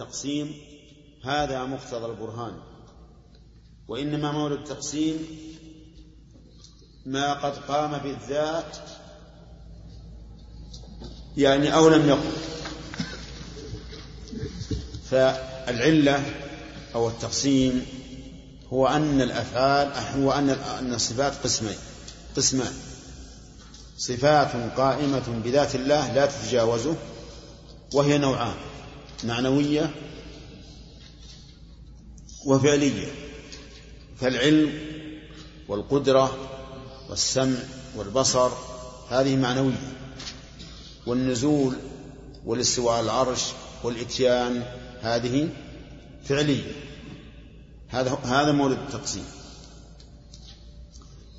التقسيم هذا مقتضى البرهان. وإنما مورد التقسيم ما قد قام بالذات يعني أو لم يقم. فالعلة أو التقسيم هو أن الأفعال هو أن أن الصفات قسمين. قسمان. صفات قائمة بذات الله لا تتجاوزه وهي نوعان. معنوية وفعلية فالعلم والقدرة والسمع والبصر هذه معنوية والنزول والاستواء العرش والإتيان هذه فعلية. هذا هذا مورد التقسيم.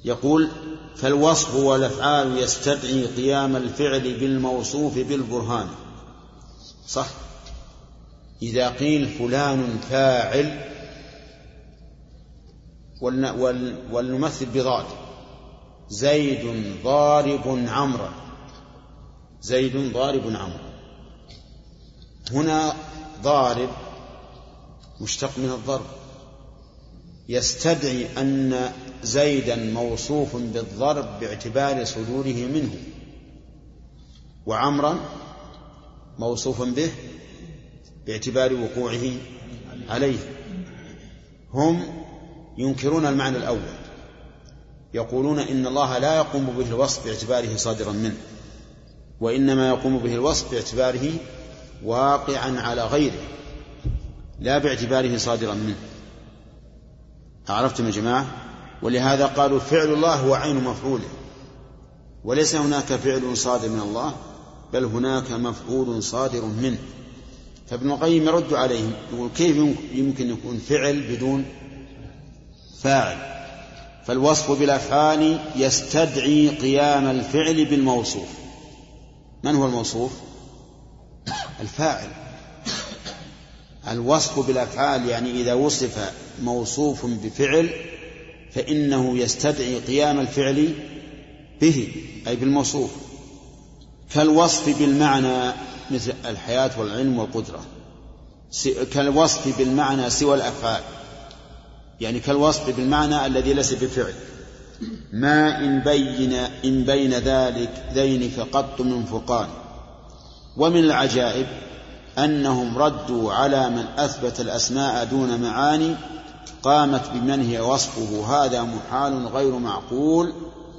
يقول فالوصف والأفعال يستدعي قيام الفعل بالموصوف بالبرهان. صح؟ إذا قيل فلان فاعل ولنمثل بضاد. زيد ضارب عمرا زيد ضارب عمرا هنا ضارب مشتق من الضرب. يستدعي أن زيدا موصوف بالضرب باعتبار صدوره منه وعمرا موصوف به باعتبار وقوعه عليه. هم ينكرون المعنى الأول. يقولون إن الله لا يقوم به الوصف باعتباره صادرا منه وإنما يقوم به الوصف باعتباره واقعا على غيره لا باعتباره صادرا منه. عرفتم يا جماعة؟ ولهذا قالوا فعل الله هو عين مفعوله. وليس هناك فعل صادر من الله بل هناك مفعول صادر منه. فابن القيم يرد عليهم يقول كيف يمكن يكون فعل بدون فاعل؟ فالوصف بالأفعال يستدعي قيام الفعل بالموصوف. من هو الموصوف؟ الفاعل. الوصف بالأفعال يعني إذا وصف موصوف بفعل فإنه يستدعي قيام الفعل به أي بالموصوف. كالوصف بالمعنى مثل الحياة والعلم والقدرة. كالوصف بالمعنى سوى الأفعال. يعني كالوصف بالمعنى الذي ليس بفعل. ما إن بين إن بين ذلك ذينك قط من فرقان ومن العجائب أنهم ردوا على من أثبت الأسماء دون معاني قامت بمن هي وصفه هذا محال غير معقول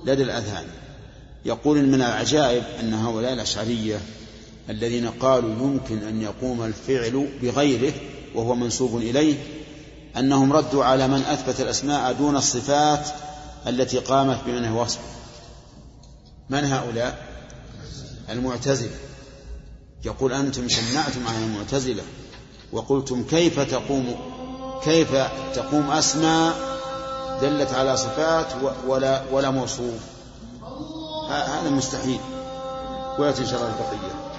لدى الأذهان. يقول من العجائب أن هؤلاء الأشعرية الذين قالوا يمكن أن يقوم الفعل بغيره وهو منسوب إليه أنهم ردوا على من أثبت الأسماء دون الصفات التي قامت بمنه وصف من هؤلاء؟ المعتزلة. يقول أنتم شنعتم على المعتزلة وقلتم كيف تقوم كيف تقوم أسماء دلت على صفات ولا ولا موصوف؟ هذا مستحيل. ويأتي شرع البقية.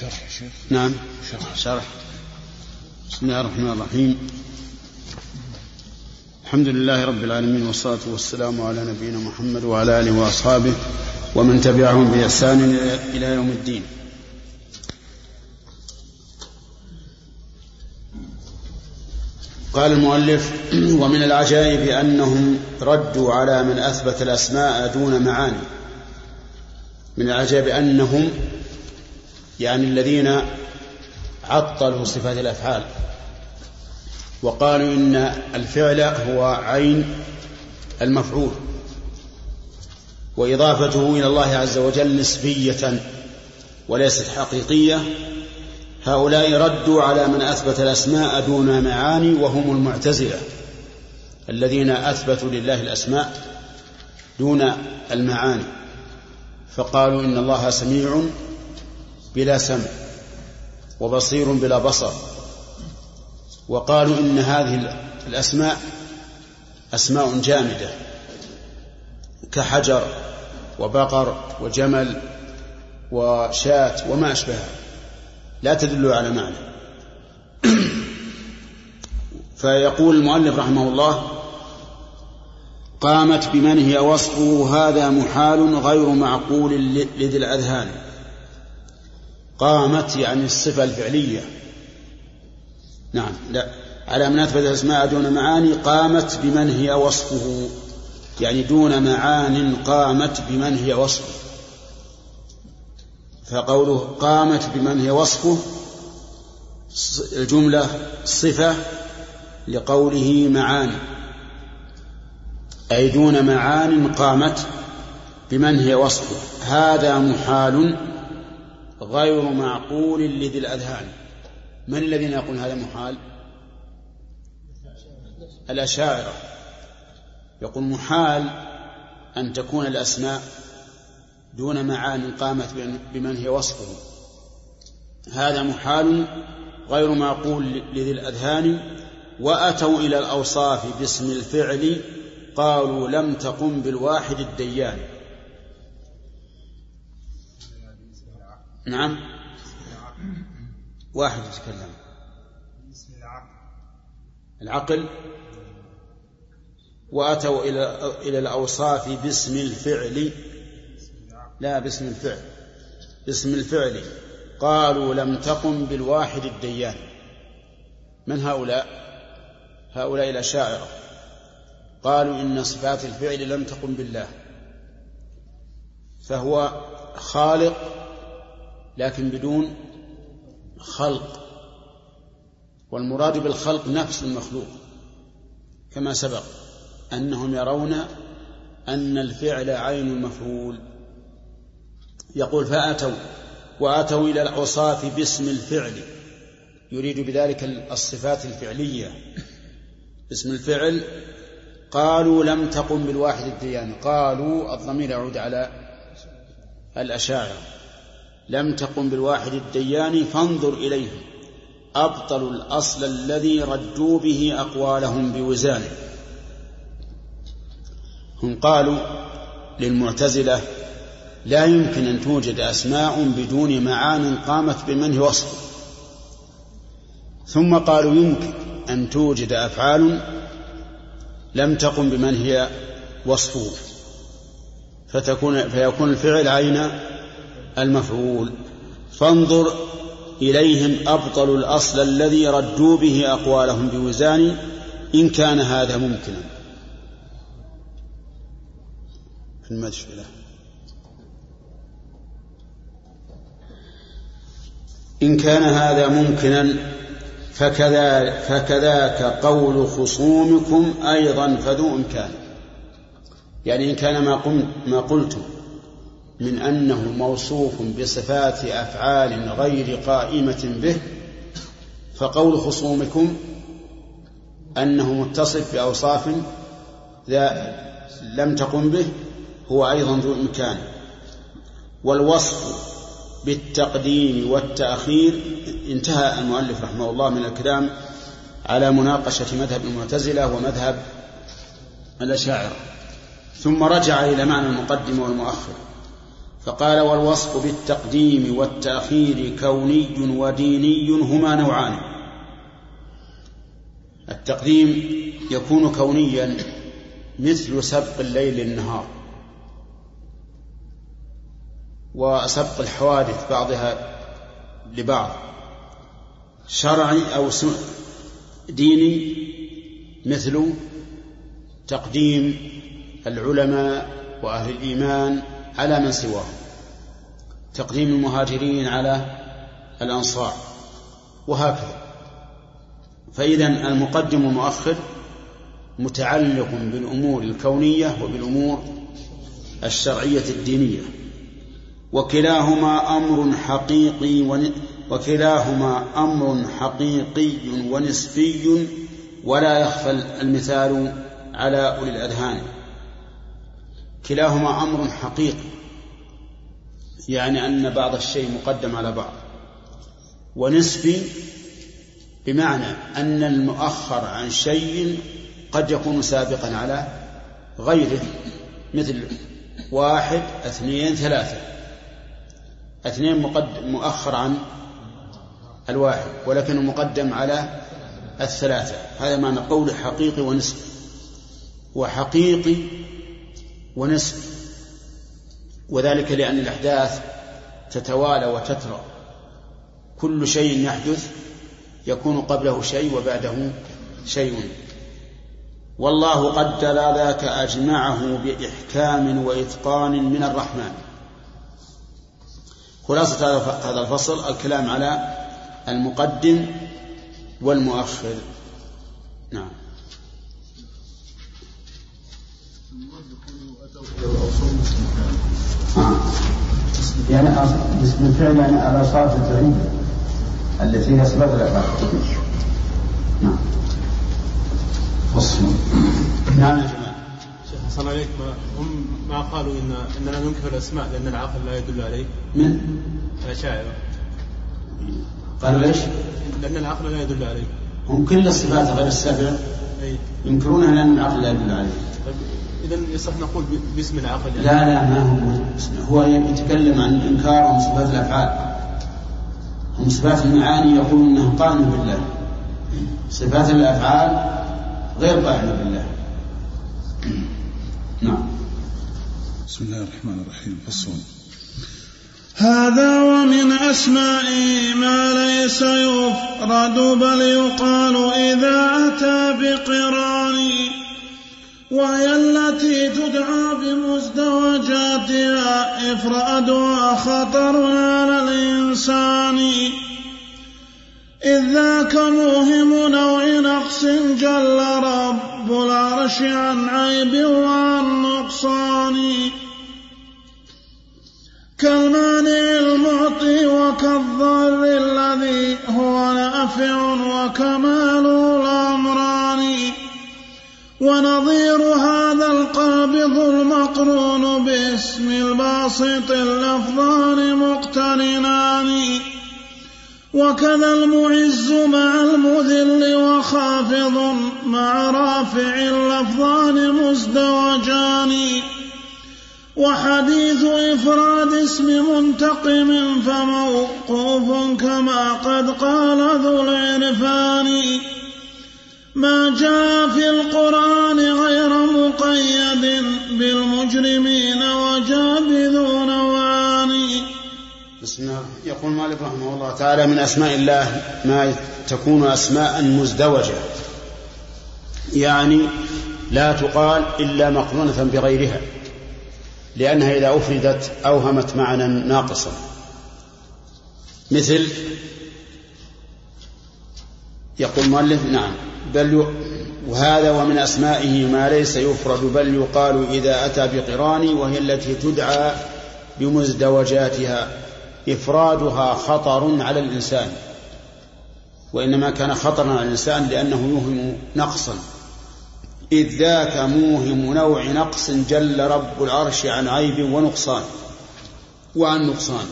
شرح شيخ؟ نعم. شرح. شرح. بسم الله الرحمن الرحيم. الحمد لله رب العالمين والصلاة والسلام على نبينا محمد وعلى آله وأصحابه ومن تبعهم بإحسان إلى يوم الدين. قال المؤلف ومن العجائب أنهم ردوا على من أثبت الأسماء دون معاني. من العجائب أنهم يعني الذين عطلوا صفات الأفعال وقالوا إن الفعل هو عين المفعول وإضافته إلى الله عز وجل نسبية وليست حقيقية هؤلاء ردوا على من أثبت الأسماء دون معاني وهم المعتزلة الذين أثبتوا لله الأسماء دون المعاني فقالوا إن الله سميع بلا سمع وبصير بلا بصر. وقالوا إن هذه الأسماء أسماء جامدة كحجر وبقر وجمل وشاة وما أشبهها. لا تدل على معنى. فيقول المؤلف رحمه الله قامت بمن هي وصفه هذا محال غير معقول لذي الأذهان. قامت يعني الصفة الفعلية. نعم لا. على مناسبة الأسماء دون معاني قامت بمن هي وصفه. يعني دون معان قامت بمن هي وصفه. فقوله قامت بمن هي وصفه الجملة صفة لقوله معاني. أي دون معان قامت بمن هي وصفه. هذا محال غير معقول لذي الأذهان. من الذين يقول هذا محال؟ الأشاعرة. يقول محال أن تكون الأسماء دون معان قامت بمن هي وصفه. هذا محال غير معقول لذي الأذهان. وأتوا إلى الأوصاف باسم الفعل قالوا لم تقم بالواحد الديان. نعم. واحد يتكلم. العقل. وأتوا إلى إلى الأوصاف باسم الفعل. لا باسم الفعل. باسم الفعل. قالوا لم تقم بالواحد الديان. من هؤلاء؟ هؤلاء الأشاعرة. قالوا إن صفات الفعل لم تقم بالله. فهو خالق لكن بدون خلق. والمراد بالخلق نفس المخلوق كما سبق أنهم يرون أن الفعل عين المفعول يقول فأتوا وأتوا إلى الأوصاف باسم الفعل. يريد بذلك الصفات الفعلية. اسم الفعل قالوا لم تقم بالواحد الديان قالوا الضمير يعود على الأشاعرة. لم تقم بالواحد الديان فانظر إليهم أبطلوا الأصل الذي ردوا به أقوالهم بوزانه. هم قالوا للمعتزلة لا يمكن أن توجد أسماء بدون معان قامت بمنه وصفه ثم قالوا يمكن أن توجد أفعال لم تقم بمن هي وصفه فتكون فيكون الفعل عين المفعول. فانظر إليهم أبطلوا الأصل الذي ردوا به أقوالهم بوزان إن كان هذا ممكنا. المشكلة إن كان هذا ممكنا فكذا فكذاك قول خصومكم أيضا فذو إمكان. يعني إن كان ما, قمت ما قلتم من أنه موصوف بصفات أفعال غير قائمة به فقول خصومكم أنه متصف بأوصاف لم تقم به هو أيضا ذو إمكان. والوصف بالتقديم والتأخير انتهى المؤلف رحمه الله من الكلام على مناقشة مذهب المعتزلة ومذهب الأشاعرة. ثم رجع إلى معنى المقدم والمؤخر. فقال والوصف بالتقديم والتأخير كوني وديني هما نوعان. التقديم يكون كونيا مثل سبق الليل للنهار وسبق الحوادث بعضها لبعض. شرعي أو ديني مثل تقديم العلماء وأهل الإيمان على من سواهم. تقديم المهاجرين على الأنصار. وهكذا. فإذا المقدم والمؤخر متعلق بالأمور الكونية وبالأمور الشرعية الدينية. وكلاهما أمر حقيقي ون... وكلاهما أمر حقيقي ونسبي ولا يخفى المثال على أولي الأذهان. كلاهما أمر حقيقي. يعني أن بعض الشيء مقدم على بعض. ونسبي بمعنى أن المؤخر عن شيء قد يكون سابقا على غيره مثل واحد اثنين ثلاثة. اثنين مقدم مؤخر عن الواحد ولكنه مقدم على الثلاثة. هذا معنى قول حقيقي ونسبي وحقيقي ونسبي وذلك لأن الأحداث تتوالى وتترى. كل شيء يحدث يكون قبله شيء وبعده شيء. والله قدر ذاك أجمعه بإحكام وإتقان من الرحمن. خلاصة هذا الفصل الكلام على المقدم والمؤخر. نعم. يعني اسم الفعل يعني على صارت الفعلية التي هي صفات الأفعال نعم. فصل نعم يا جماعة. شيخ حصل عليك. ما هم ما قالوا ان إننا ننكر الأسماء لأن العقل لا يدل عليه. من؟ الأشاعرة. قالوا إيش؟ لأن العقل لا يدل عليه. هم كل الصفات غير السبع اي ينكرونها لأن العقل لا يدل عليه. طيب. اذا يصح نقول ب- باسم العقل. يعني لا لا ما هو هو يتكلم عن انكارهم صفات الأفعال. هم صفات المعاني يقول إنه قائم بالله. صفات الأفعال غير قائمه بالله. نعم. بسم الله الرحمن الرحيم. فصل. هذا ومن أسمائه ما ليس يفرد بل يقال إذا أتى بقران وهي التي تدعى بمزدوجاتها إفرادها خطر على الإنسان. إذ ذاك موهم نوع نقص جل رب العرش عن عيب وعن نقصان. كالمانع المعطي وكالضار الذي هو نافع وكمال الأمران ونظير هذا القابض المقرون باسم الباسط اللفظان مقترنان. وكذا المعز مع المذل وخافض مع رافع اللفظان مزدوجان. وحديث إفراد اسم منتقم فموقوف كما قد قال ذو العرفان. ما جاء في القرآن يقول مالك رحمه الله تعالى من أسماء الله ما تكون أسماء مزدوجة يعني لا تقال إلا مقرونة بغيرها لأنها إذا أفردت أوهمت معنى ناقصا مثل يقول المؤلف نعم بل. وهذا ومن أسمائه ما ليس يفرد بل يقال إذا أتى بقران وهي التي تدعى بمزدوجاتها إفرادها خطر على الإنسان وإنما كان خطرا على الإنسان لأنه يوهم نقصا. إذ ذاك موهم نوع نقص جل رب العرش عن عيب ونقصان وعن نقصان.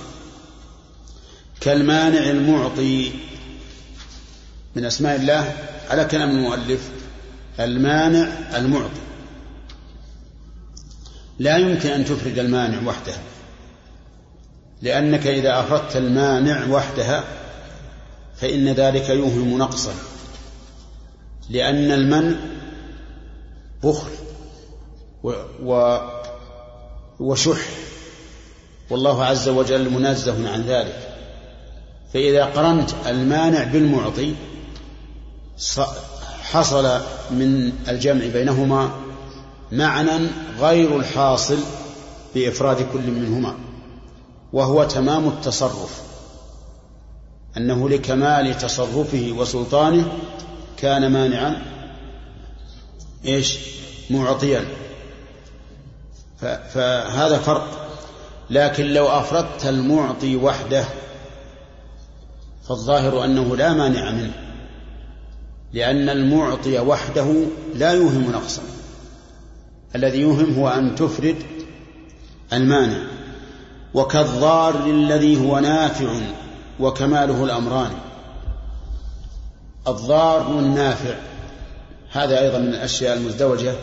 كالمانع المعطي من أسماء الله على كلام المؤلف المانع المعطي. لا يمكن أن تفرد المانع وحده. لأنك إذا أفردت المانع وحدها فإن ذلك يوهم نقصا لأن المنع بخل و, وشح والله عز وجل منزه عن ذلك. فإذا قرنت المانع بالمعطي حصل من الجمع بينهما معنى غير الحاصل بإفراد كل منهما. وهو تمام التصرف أنه لكمال تصرفه وسلطانه كان مانعا إيش؟ معطيا. فهذا فرق. لكن لو أفردت المعطي وحده فالظاهر أنه لا مانع منه لأن المعطي وحده لا يوهم نقصا. الذي يوهم هو أن تفرد المانع. وكالضار الذي هو نافع وكماله الأمران. الضار والنافع هذا أيضا من الأشياء المزدوجة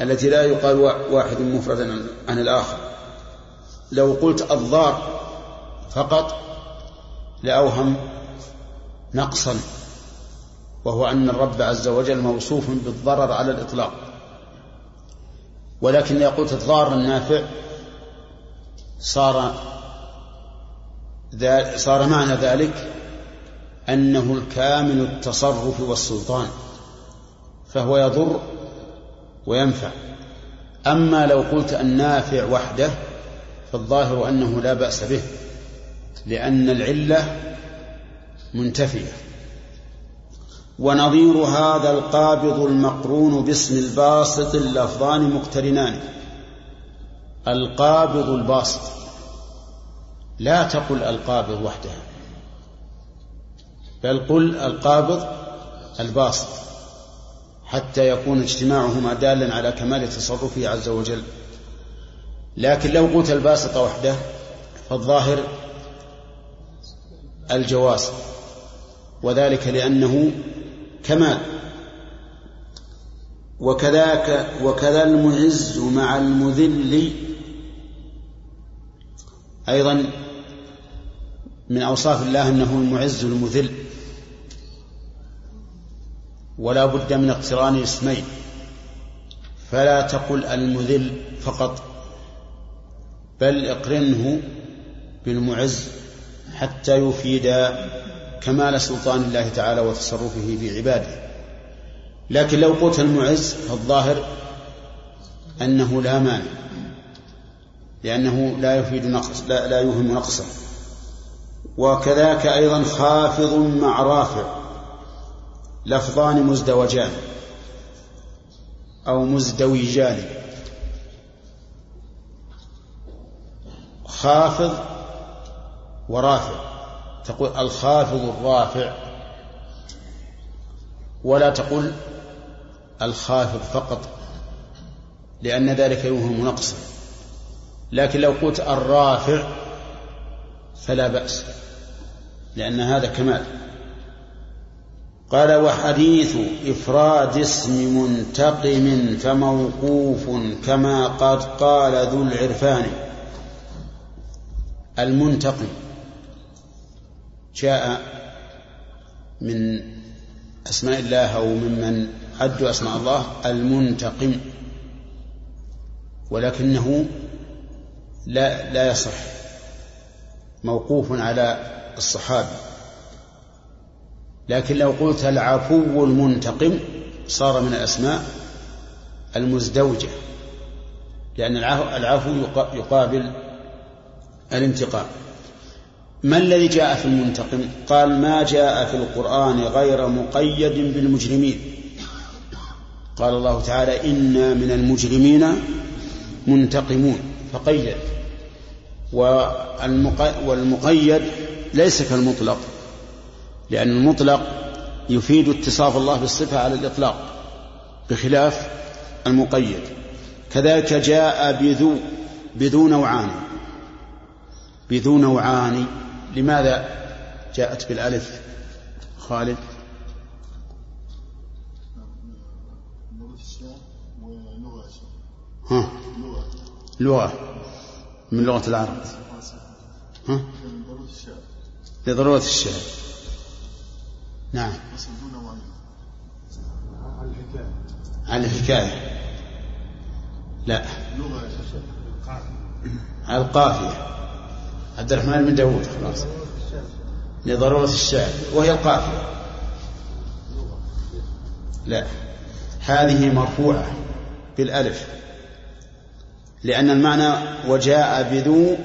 التي لا يقال واحد مفردا عن الآخر. لو قلت الضار فقط لأوهم نقصا وهو أن الرب عز وجل موصوف بالضرر على الإطلاق. ولكن إذا قلت الضار النافع صار صار معنى ذلك أنه الكامل التصرف والسلطان فهو يضر وينفع. أما لو قلت النافع وحده فالظاهر أنه لا بأس به لأن العلة منتفية. ونظير هذا القابض المقرون باسم الباسط اللفظان مقترنان. القابض الباسط. لا تقل القابض وحدها. بل قل القابض الباسط حتى يكون اجتماعهما دالا على كمال تصرفه عز وجل. لكن لو قلت الباسط وحده فالظاهر الجواز. وذلك لأنه كمال. وكذاك وكذا المعز مع المذل أيضا من أوصاف الله أنه المعز المذل ولا بد من اقتران اسمين فلا تقل المذل فقط بل اقرنه بالمعز حتى يفيد كمال سلطان الله تعالى وتصرفه في عباده لكن لو قلت المعز فالظاهر أنه لا مانع. لأنه لا يفيد نقص لا, لا يوهم نقصا وكذاك أيضا خافض مع رافع لفظان مزدوجان أو مزدوجان. خافض ورافع تقول الخافض الرافع. ولا تقول الخافض فقط لأن ذلك يوهم نقصا لكن لو قلت الرافع فلا بأس لأن هذا كمال. قال وحديث إفراد اسم منتقم فموقوف كما قد قال ذو العرفان المنتقم. جاء من أسماء الله أو ممن عدوا أسماء الله المنتقم ولكنه لا لا يصح. موقوف على الصحابي. لكن لو قلت العفو المنتقم صار من الأسماء المزدوجة لأن العفو يقابل الانتقام. ما الذي جاء في المنتقم؟ قال ما جاء في القرآن غير مقيد بالمجرمين. قال الله تعالى إنا من المجرمين منتقمون. فقيد. والمقيد ليس كالمطلق لأن المطلق يفيد اتصاف الله بالصفة على الإطلاق بخلاف المقيد. كذلك جاء بذو بذو نوعان. بذو نوعان لماذا جاءت بالألف خالد؟ ها. لغة من لغة العرب. ها؟ لضرورة الشعر. نعم. على الحكاية. لا. على القافية. عبد الرحمن بن داود خلاص. لضرورة الشعر. وهي القافية. لا. هذه مرفوعة بالألف. لأن المعنى وجاء بذو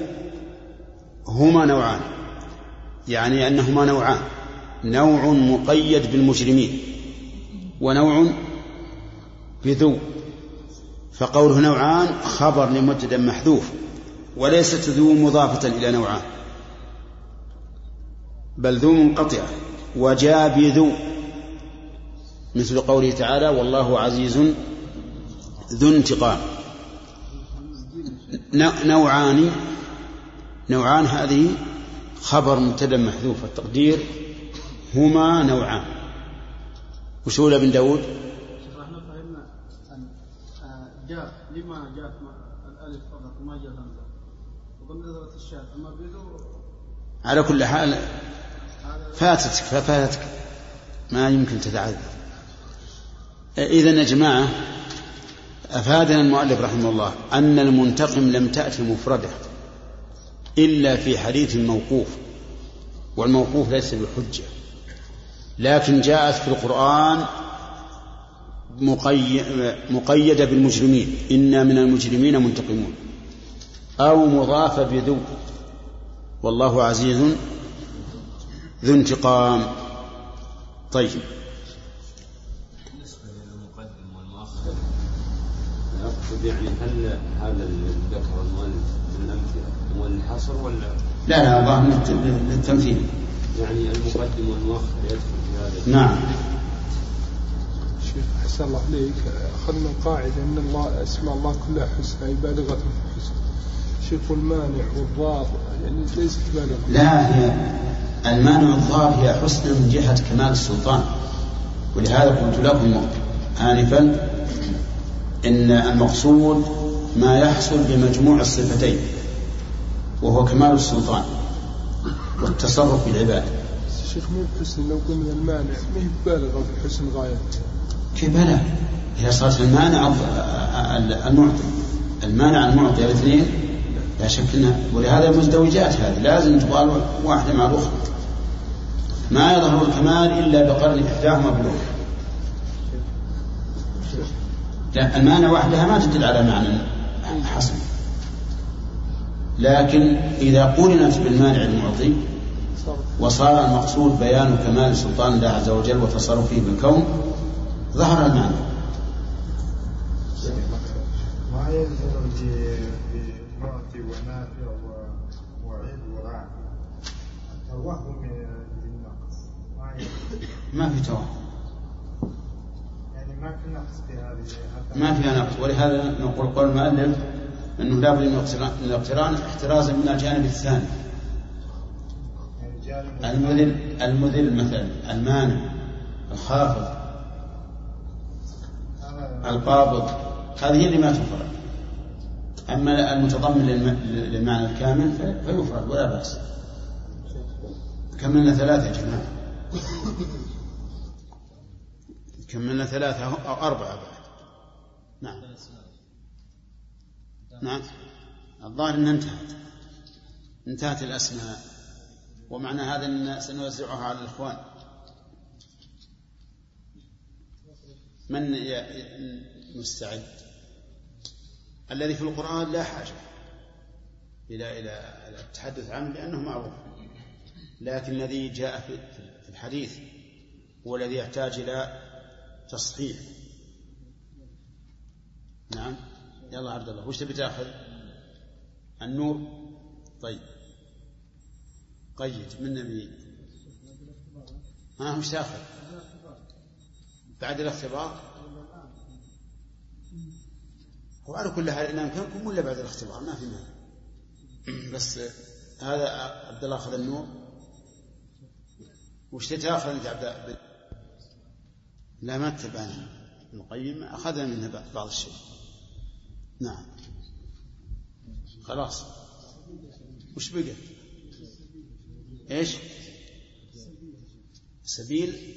هما نوعان. يعني أنهما نوعان. نوع مقيد بالمجرمين ونوع بذو. فقوله نوعان خبر لمبتدا محذوف وليست ذو مضافة إلى نوعان بل ذو منقطعة وجاء بذو مثل قوله تعالى والله عزيز ذو انتقام. نوعان. نوعان هذه خبر مبتدا محذوف التقدير هما نوعان. وش ابن داود؟ فهمنا ان جاء لما جاءت الالف فقط ما جاء همزه وبنظرة الشاذ اما على كل حال فاتتك فاتتك. ما يمكن تتعذر إذا يا جماعة أفادنا المؤلف رحمه الله أن المنتقم لم تأتي مفردة إلا في حديث موقوف والموقوف ليس بحجة لكن جاءت في القرآن مقيدة بالمجرمين إنا من المجرمين منتقمون أو مضافة بذو والله عزيز ذو انتقام. طيب بالنسبة للمقدم والمؤخر أقصد يعني هل هذا الذكر المؤلف من الأمثلة هو الحصر ولا؟ لا لا الله للتمثيل. يعني المقدم والمؤخر يدخل في هذا. نعم. شيخ أحسن الله عليك أخذنا القاعدة أن الله أسماء الله كلها حسنى أي بالغة في الحسن شيخ المانع والضار يعني ليست بالغة. لا هي المانع والضار هي حسنى من جهة كمال السلطان. ولهذا قلت لكم آنفا إن المقصود ما يحصل بمجموع الصفتين وهو كمال السلطان والتصرف في العباد شيخ مو الحسن لو قلنا المانع ما هي بالغة في الحسن غاية؟ كيف بلى هي صارت المانع المعطي. المانع المعطي الاثنين لا شك انها ولهذا المزدوجات هذه. لازم تقال واحدة مع الاخرى ما يظهر الكمال إلا بقرن إحداهما بالأخرى. لا المانع وحدها ما تدل على معنى حسن لكن إذا قرنت بالمانع المعطي وصار المقصود بيان كمال سلطان الله عز وجل وتصرفه بالكون ظهر المعنى. ما ونافع التوهم ما في توهم يعني ما في نقص في هذه ما فيها نقص. ولهذا نقول قول المؤلف أنه لابد من الاقتران احترازا من الجانب الثاني. المذل المذل مثلا المانع الخافض القابض. هذه اللي ما تفرد أما المتضمن للمعنى الكامل فيفرد ولا بأس. كملنا ثلاثة يا جماعة. كملنا ثلاثة أو أربعة. بعد نعم. نعم. الظاهر أنها انتهت. انتهت الأسماء. ومعنى هذا أن سنوزعها على الإخوان. من مستعد الذي في القرآن لا حاجة إلى إلى التحدث عنه لأنه معروف. لكن الذي جاء في الحديث هو الذي يحتاج إلى تصحيح. نعم. يلا عبد الله وش تبي تاخذ؟ النور. طيب. قيد من نبي؟ ها وش تاخذ؟ بعد الاختبار؟ هو على كل حال إن أمكنكم ولا بعد الاختبار؟ ما في مانع. بس هذا عبد الله أخذ النور. وش تاخذ أنت عبد لا ما اتبعنا ابن القيم أخذنا منها بعض الشيء. نعم. خلاص. وش بقى؟ إيش؟ سبيل.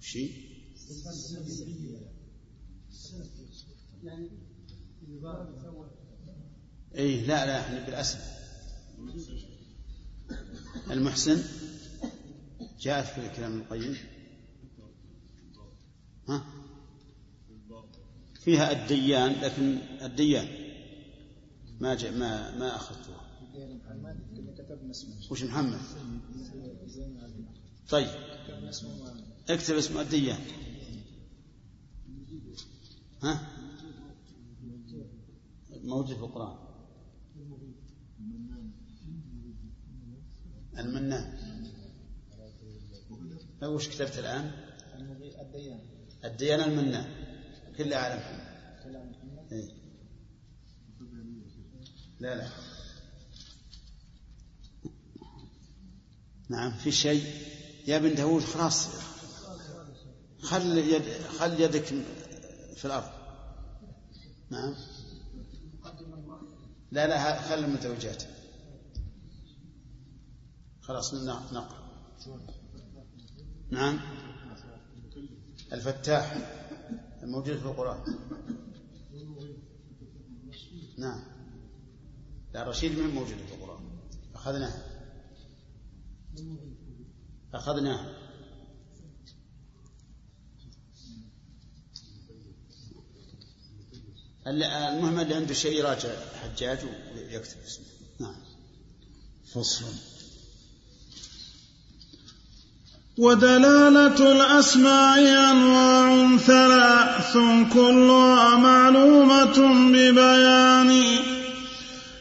شيء اي لا لا إحنا بالأسم. المحسن جاءت في كلام القيم. ها؟ فيها الديان لكن الديان ما جاء ما ما اخذتها وش محمد؟ طيب. اكتب اسم الديان. ها؟ موجود في القرآن. المنان وش كتبت الآن؟ الديان. الديان المنان كل على محمد؟ لا لا. نعم في شيء. يا بن داود خلاص. خل يد خل يدك في الأرض. نعم. لا لا خل المتوجات خلاص نقرأ. نعم. الفتاح. موجودة في القرآن. نعم. لا رشيد من موجودة في القرآن. أخذناها أخذناها المهم اللي عنده شيء يراجع حجاج ويكتب اسمه. نعم. فصل. ودلالة الأسماء أنواع ثلاث كلها معلومة ببيان.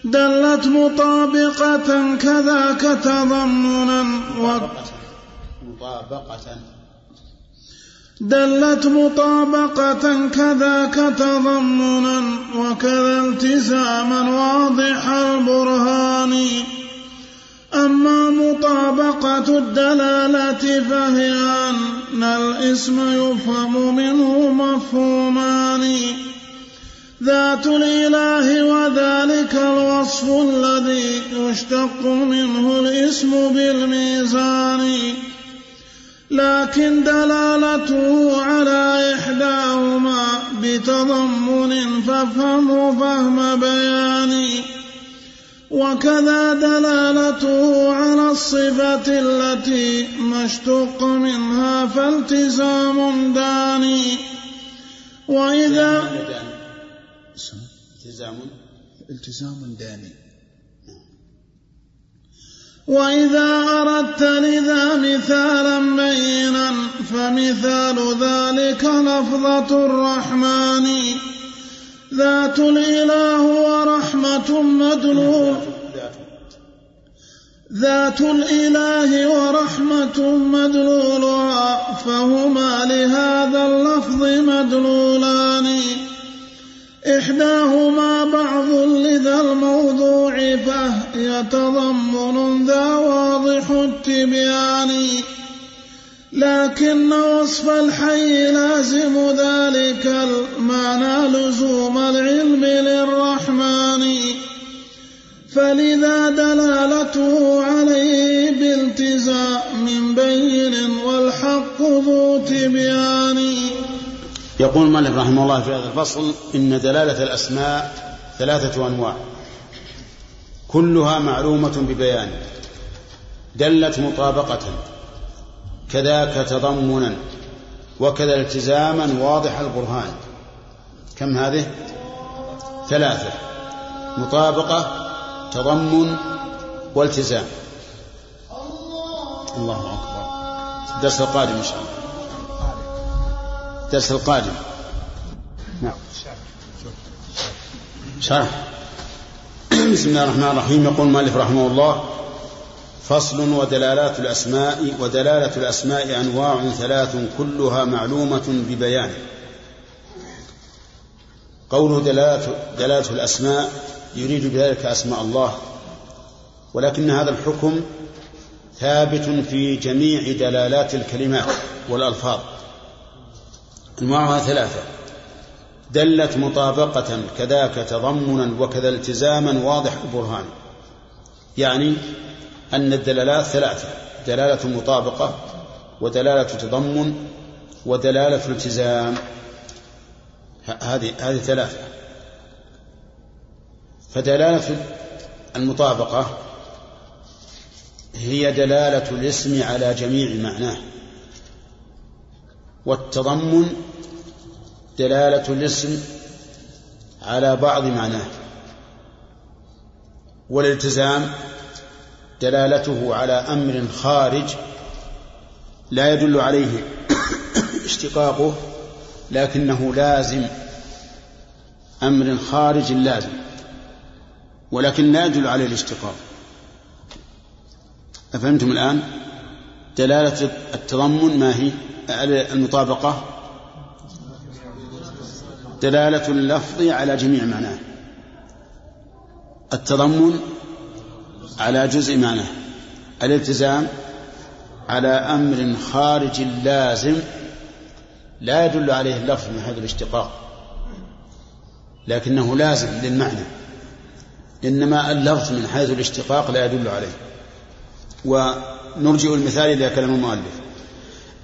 دلت مطابقة كذاك تضمنا مطابقة. دلت مطابقة كذاك تضمنا وكذا التزاما واضح البرهان. أما مطابقة الدلالة فهي أن الاسم يفهم منه مفهومان. ذات الإله وذلك الوصف الذي يشتق منه الاسم بالميزان. لكن دلالته على إحداهما بتضمن فافهمه فهم بيان وكذا دلالته على الصفة التي ما اشتق منها فالتزام داني. وإذا التزام التزام داني. وإذا أردت لذا مثالا بينا فمثال ذلك لفظة الرحمن. ذات الإله ورحمة مدلول ذات الإله ورحمة مدلولها فهما لهذا اللفظ مدلولان إحداهما بعض لذا الموضوع فهي تضمن ذا واضح التبيان. لكن وصف الحي لازم ذلك المعنى لزوم العلم للرحمن. فلذا دلالته عليه بالتزام بين والحق ذو تبيان يقول المؤلف رحمه الله في هذا الفصل إن دلالة الأسماء ثلاثة أنواع كلها معلومة ببيان دلت مطابقة. كذاك تضمنا وكذا التزاما واضح البرهان. كم هذه؟ ثلاثة. مطابقة تضمن والتزام. الله أكبر. الدرس القادم إن شاء الله. الدرس القادم. نعم. شرح. بسم الله الرحمن الرحيم. يقول المؤلف رحمه الله فصل ودلالات الأسماء ودلالة الأسماء أنواع ثلاث كلها معلومة ببيان. قوله دلالة, دلالة الأسماء يريد بذلك أسماء الله ولكن هذا الحكم ثابت في جميع دلالات الكلمات والألفاظ. أنواعها ثلاثة. دلت مطابقة كذاك تضمنا وكذا التزاما واضح البرهان يعني أن الدلالات ثلاثة دلالة مطابقة ودلالة تضمن ودلالة التزام هذه هذه ثلاثة. فدلالة المطابقة هي دلالة الاسم على جميع معناه. والتضمن دلالة الاسم على بعض معناه. والالتزام دلالته على أمر خارج لا يدل عليه اشتقاقه لكنه لازم. أمر خارج لازم ولكن لا يدل عليه الاشتقاق. أفهمتم الآن؟ دلالة التضمن ما هي؟ المطابقة؟ دلالة اللفظ على جميع معناه. التضمن على جزء معناه. الالتزام على أمر خارج لازم لا يدل عليه اللفظ من حيث الاشتقاق لكنه لازم للمعنى. إنما اللفظ من حيث الاشتقاق لا يدل عليه. ونرجئ المثال إلى كلام المؤلف.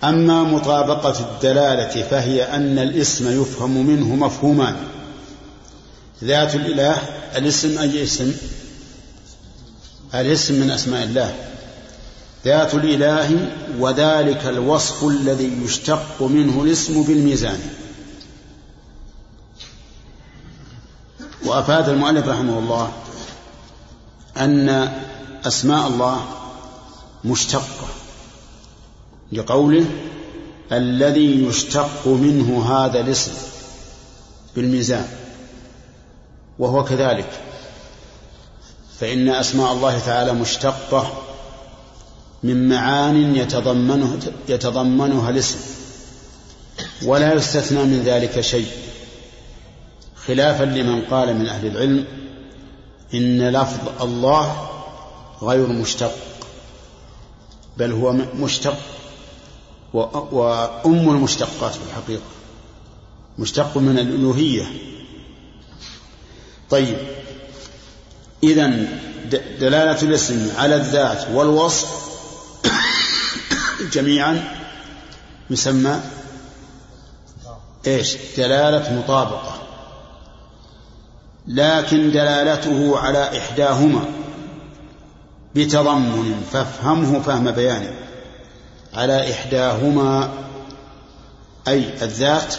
أما مطابقة الدلالة فهي أن الاسم يفهم منه مفهومان. ذات الإله الاسم أي اسم؟ الاسم من أسماء الله. ذات الإله وذلك الوصف الذي يشتق منه الاسم بالميزان. وأفاد المؤلف رحمه الله أن أسماء الله مشتقة لقوله الذي يشتق منه هذا الاسم بالميزان وهو كذلك. فإن أسماء الله تعالى مشتقة من معان يتضمنه يتضمنها الاسم ولا يستثنى من ذلك شيء خلافا لمن قال من أهل العلم إن لفظ الله غير مشتق بل هو مشتق وأم المشتقات في الحقيقة مشتق من الألوهية. طيب إذا دلالة الاسم على الذات والوصف جميعا يسمى إيش؟ دلالة مطابقة. لكن دلالته على إحداهما بتضمن فافهمه فهم بيان. على إحداهما أي الذات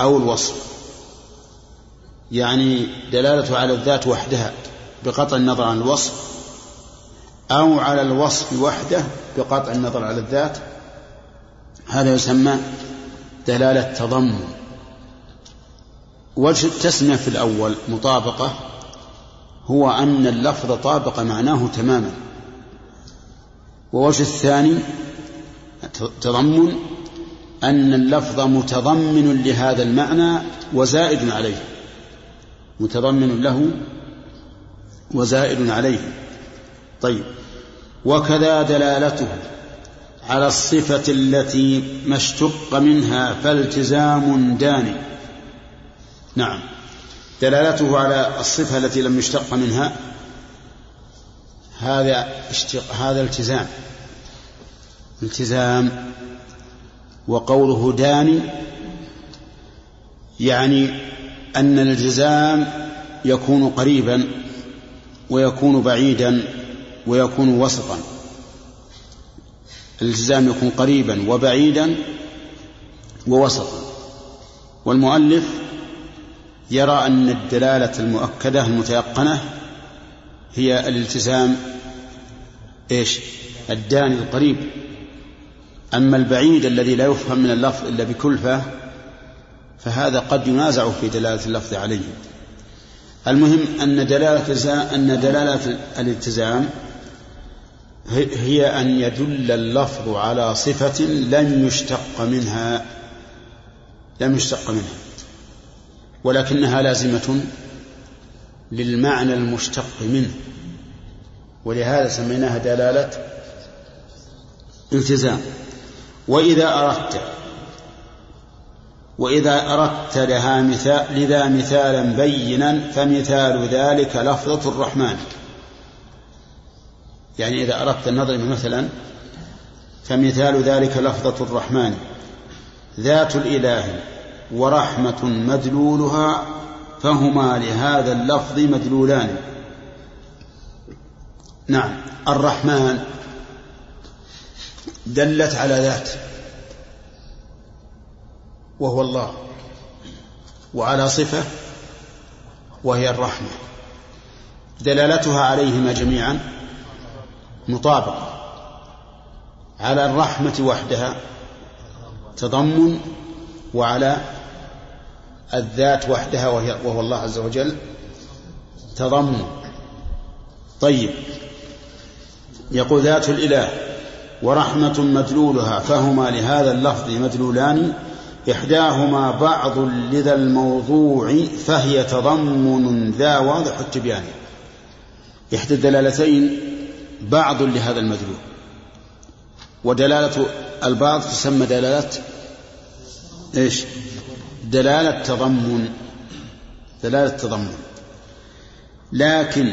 أو الوصف. يعني دلالته على الذات وحدها بقطع النظر عن الوصف أو على الوصف وحده بقطع النظر على الذات. هذا يسمى دلالة تضمن وجه التسمية في الأول مطابقة هو أن اللفظ طابق معناه تماما. ووجه الثاني تضمن أن اللفظ متضمن لهذا المعنى وزائد عليه. متضمن له وزائد عليه. طيب. وكذا دلالته على الصفة التي ما اشتق منها فالتزام داني. نعم. دلالته على الصفة التي لم يشتق منها هذا اشتق هذا التزام. التزام وقوله داني يعني أن الالتزام يكون قريبا ويكون بعيدا ويكون وسطا. الالتزام يكون قريبا وبعيدا ووسطا. والمؤلف يرى أن الدلالة المؤكدة المتيقنة هي الالتزام إيش؟ الداني القريب. أما البعيد الذي لا يفهم من اللفظ إلا بكلفة فهذا قد ينازع في دلالة اللفظ عليه. المهم أن دلالة أن دلالة الالتزام هي أن يدل اللفظ على صفة لم يشتق منها لم يشتق منها. ولكنها لازمة للمعنى المشتق منه. ولهذا سميناها دلالة التزام. وإذا أردت وإذا أردت لها مثال لذا مثالا بينا فمثال ذلك لفظة الرحمن. يعني إذا أردت النظر مثلا فمثال ذلك لفظة الرحمن. ذات الإله ورحمة مدلولها فهما لهذا اللفظ مدلولان. نعم الرحمن دلت على ذات وهو الله وعلى صفة وهي الرحمة. دلالتها عليهما جميعا مطابقة على الرحمة وحدها تضمن وعلى الذات وحدها وهي وهو الله عز وجل تضمن. طيب يقول ذات الإله ورحمة مدلولها فهما لهذا اللفظ مدلولان إحداهما بعض لذا الموضوع فهي تضمن ذا واضح التبيان. إحدى الدلالتين بعض لهذا المدلول. ودلالة البعض تسمى دلالة إيش؟ دلالة تضمن. دلالة تضمن. لكن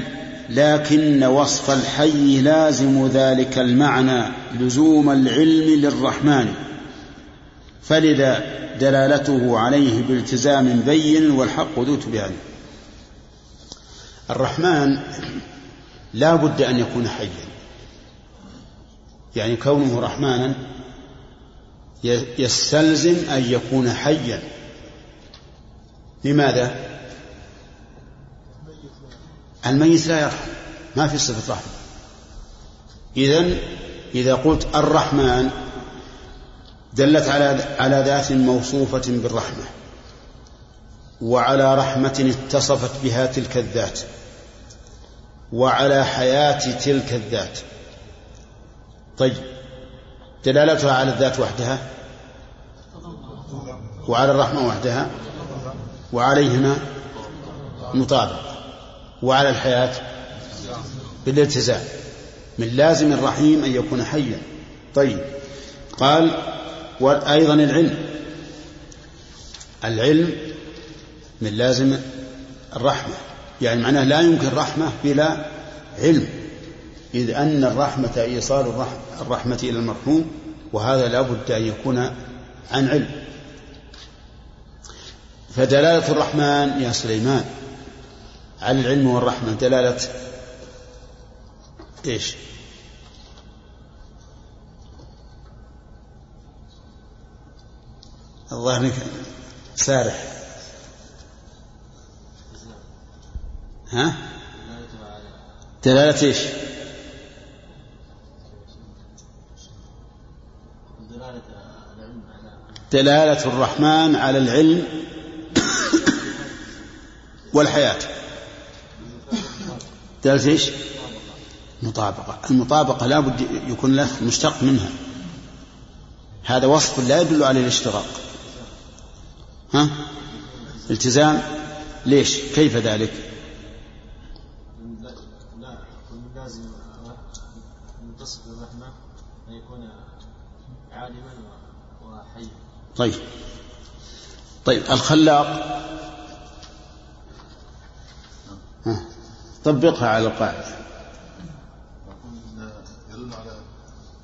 لكن وصف الحي لازم ذلك المعنى لزوم العلم للرحمن. فلذا دلالته عليه بالتزام بين والحق ذو تبيان الرحمن لا بد أن يكون حيا. يعني كونه رحمانا يستلزم أن يكون حيا. لماذا؟ الميت لا يرحم. ما في صفة رحمة. إذن إذا قلت الرحمن دلت على على ذات موصوفة بالرحمة وعلى رحمة اتصفت بها تلك الذات وعلى حياة تلك الذات. طيب دلالتها على الذات وحدها؟ وعلى الرحمة وحدها؟ وعليهما مطابق. وعلى الحياة بالالتزام. من لازم الرحيم أن يكون حيا. طيب قال وأيضا العلم. العلم من لازم الرحمة. يعني معناه لا يمكن رحمة بلا علم. إذ أن الرحمة إيصال الرحمة إلى المرحوم وهذا لا بد أن يكون عن علم. فدلالة الرحمن يا سليمان. على العلم والرحمة دلالة إيش؟ الظاهر سارح ها؟ دلالة إيش؟ دلالة الرحمن على العلم والحياة دلالة إيش؟ مطابقة المطابقة لا بد يكون له مشتق منها هذا وصف لا يدل على الاشتراك ها؟ التزام. ليش؟ كيف ذلك؟ لا لازم متصف بالرحمة أن يكون عالما وحيا طيب. طيب الخلاق. ها. طبقها على القاعدة. يدل على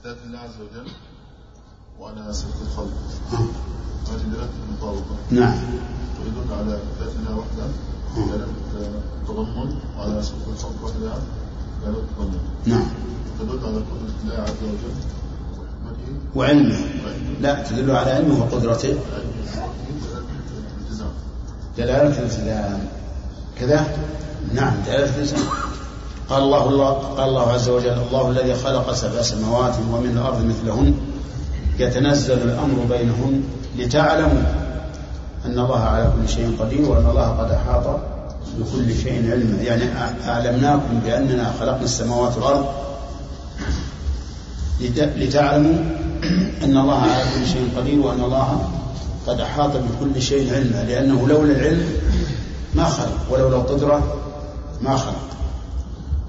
ذات الله عز وجل وعلى صفة الخلق. المطابقة نعم. ويدل على ذات الله وحده دلالة التضمن وعلى صفة الخلق وحدها دلالة التضمن نعم. تدل على قدرة الله عز وجل؟ وعلمه. لا تدل على علمه وقدرته. دلالة الالتزام. كذا؟ نعم دلالة الالتزام. قال الله الله قال الله عز وجل الله الذي خلق سبع سماوات ومن الأرض مثلهن يتنزل الأمر بينهن لتعلموا أن الله على كل شيء قدير وأن الله قد أحاط بكل شيء علما. يعني أعلمناكم بأننا خلقنا السماوات والأرض لت- لتعلموا أن الله على كل شيء قدير وأن الله قد أحاط بكل شيء علما. لأنه لولا العلم ما خلق ولولا القدرة ما خلق.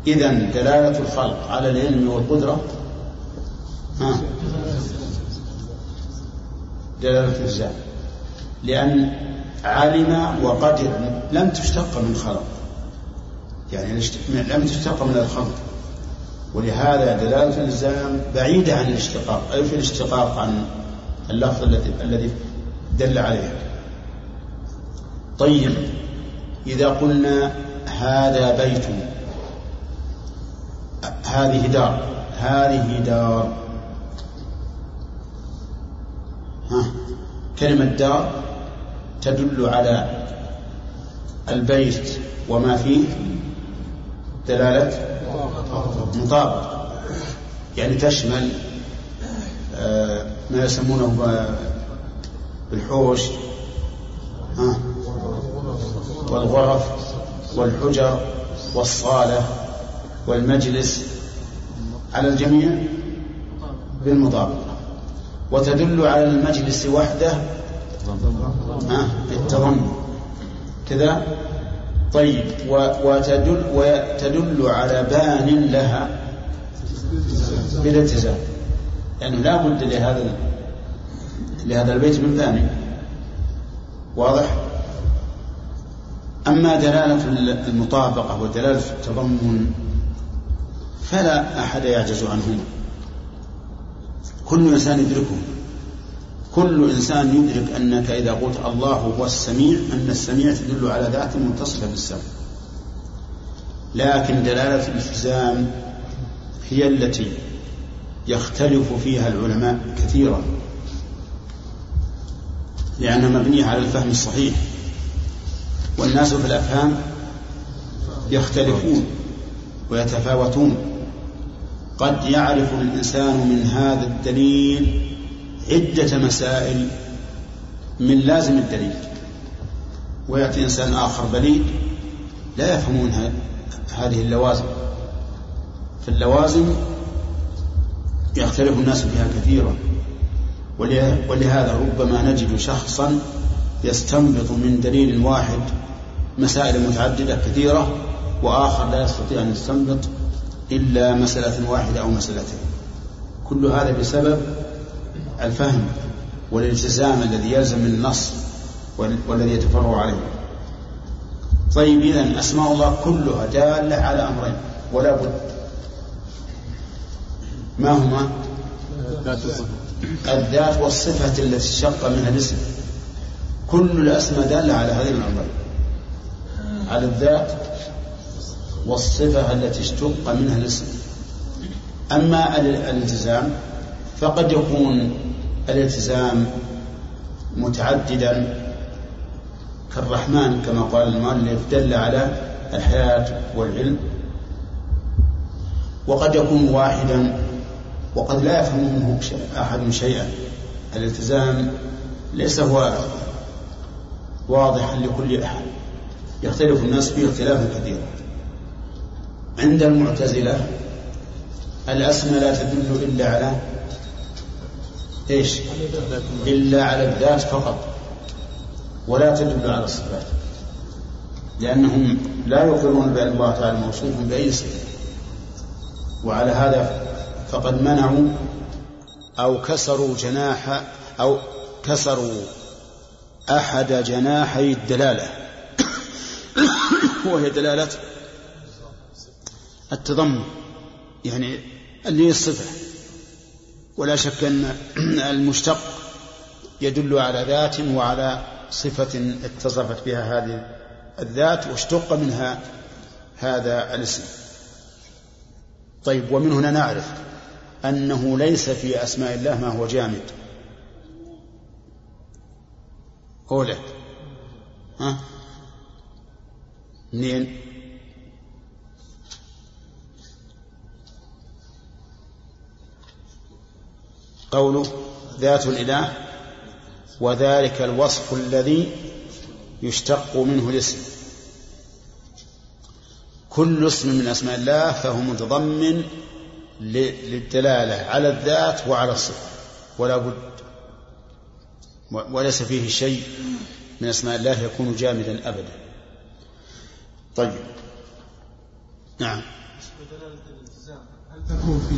إذا دلالة الخلق على العلم والقدرة ها؟ دلالة الإلزام. لأن علم وقدر لم تشتق من خلق. يعني لم تشتق من الخلق. ولهذا دلالة الإلزام بعيدة عن الاشتقاق. أي في الاشتقاق عن اللفظ الذي الذي دل عليه. طيب. إذا قلنا هذا بيت. هذه دار. هذه دار. ها كلمة دار تدل على البيت وما فيه دلالة مطابق. يعني تشمل آه، ما يسمونه بالحوش والغرف والحجر والصالة والمجلس على الجميع بالمطابقة وتدل على المجلس وحده. بالتضمن كذا. طيب وتدل وتدل على بان لها بالالتزام لأنه لا بد لهذا لهذا البيت من باني واضح؟ أما دلالة المطابقة ودلالة التضمن فلا أحد يعجز عنهما كل إنسان يدركه. كل إنسان يدرك أنك إذا قلت الله هو السميع أن السميع تدل على ذات متصلة بالسمع. لكن دلالة الالتزام هي التي يختلف فيها العلماء كثيرا. لأنها مبنية على الفهم الصحيح. والناس في الأفهام يختلفون ويتفاوتون. قد يعرف الإنسان من هذا الدليل عدة مسائل من لازم الدليل. ويأتي إنسان آخر بليد لا يفهمون هذه اللوازم. في اللوازم يختلف الناس فيها كثيرا. ولهذا ربما نجد شخصا يستنبط من دليل واحد مسائل متعددة كثيرة وآخر لا يستطيع أن يستنبط إلا مسألة واحدة أو مسألتين. كل هذا بسبب الفهم والالتزام الذي يلزم النص والذي يتفرع عليه. طيب إذن أسماء الله كلها دالة على أمرين ولا بد. ما هما؟ الذات والصفة التي اشتق منها الاسم. كل الأسماء دالة على هذين الأمرين. على الذات والصفة التي اشتق منها الاسم. أما الالتزام فقد يكون الالتزام متعددا كالرحمن كما قال المؤلف دل على الحياة والعلم. وقد يكون واحدا وقد لا يفهم منه أحد شيئا. الالتزام ليس هو واضحا لكل أحد. يختلف الناس فيه اختلافا كثيرا عند المعتزلة الأسماء لا تدل إلا على إيش؟ إلا على الذات فقط ولا تدل على الصفات لأنهم لا يقرون بأن الله تعالى موصوف بأي صفة وعلى هذا فقد منعوا أو كسروا جناح أو كسروا أحد جناحي الدلالة وهي دلالة التضمن يعني اللي الصفة. ولا شك أن المشتق يدل على ذات وعلى صفة اتصفت بها هذه الذات واشتق منها هذا الاسم. طيب ومن هنا نعرف أنه ليس في أسماء الله ما هو جامد. أولى ها؟ منين؟ قوله ذات الإله وذلك الوصف الذي يشتق منه الاسم. كل اسم من أسماء الله فهو متضمن للدلالة على الذات وعلى الصفة ولا بد وليس فيه شيء من أسماء الله يكون جامدا أبدا. طيب. نعم. هل تكون في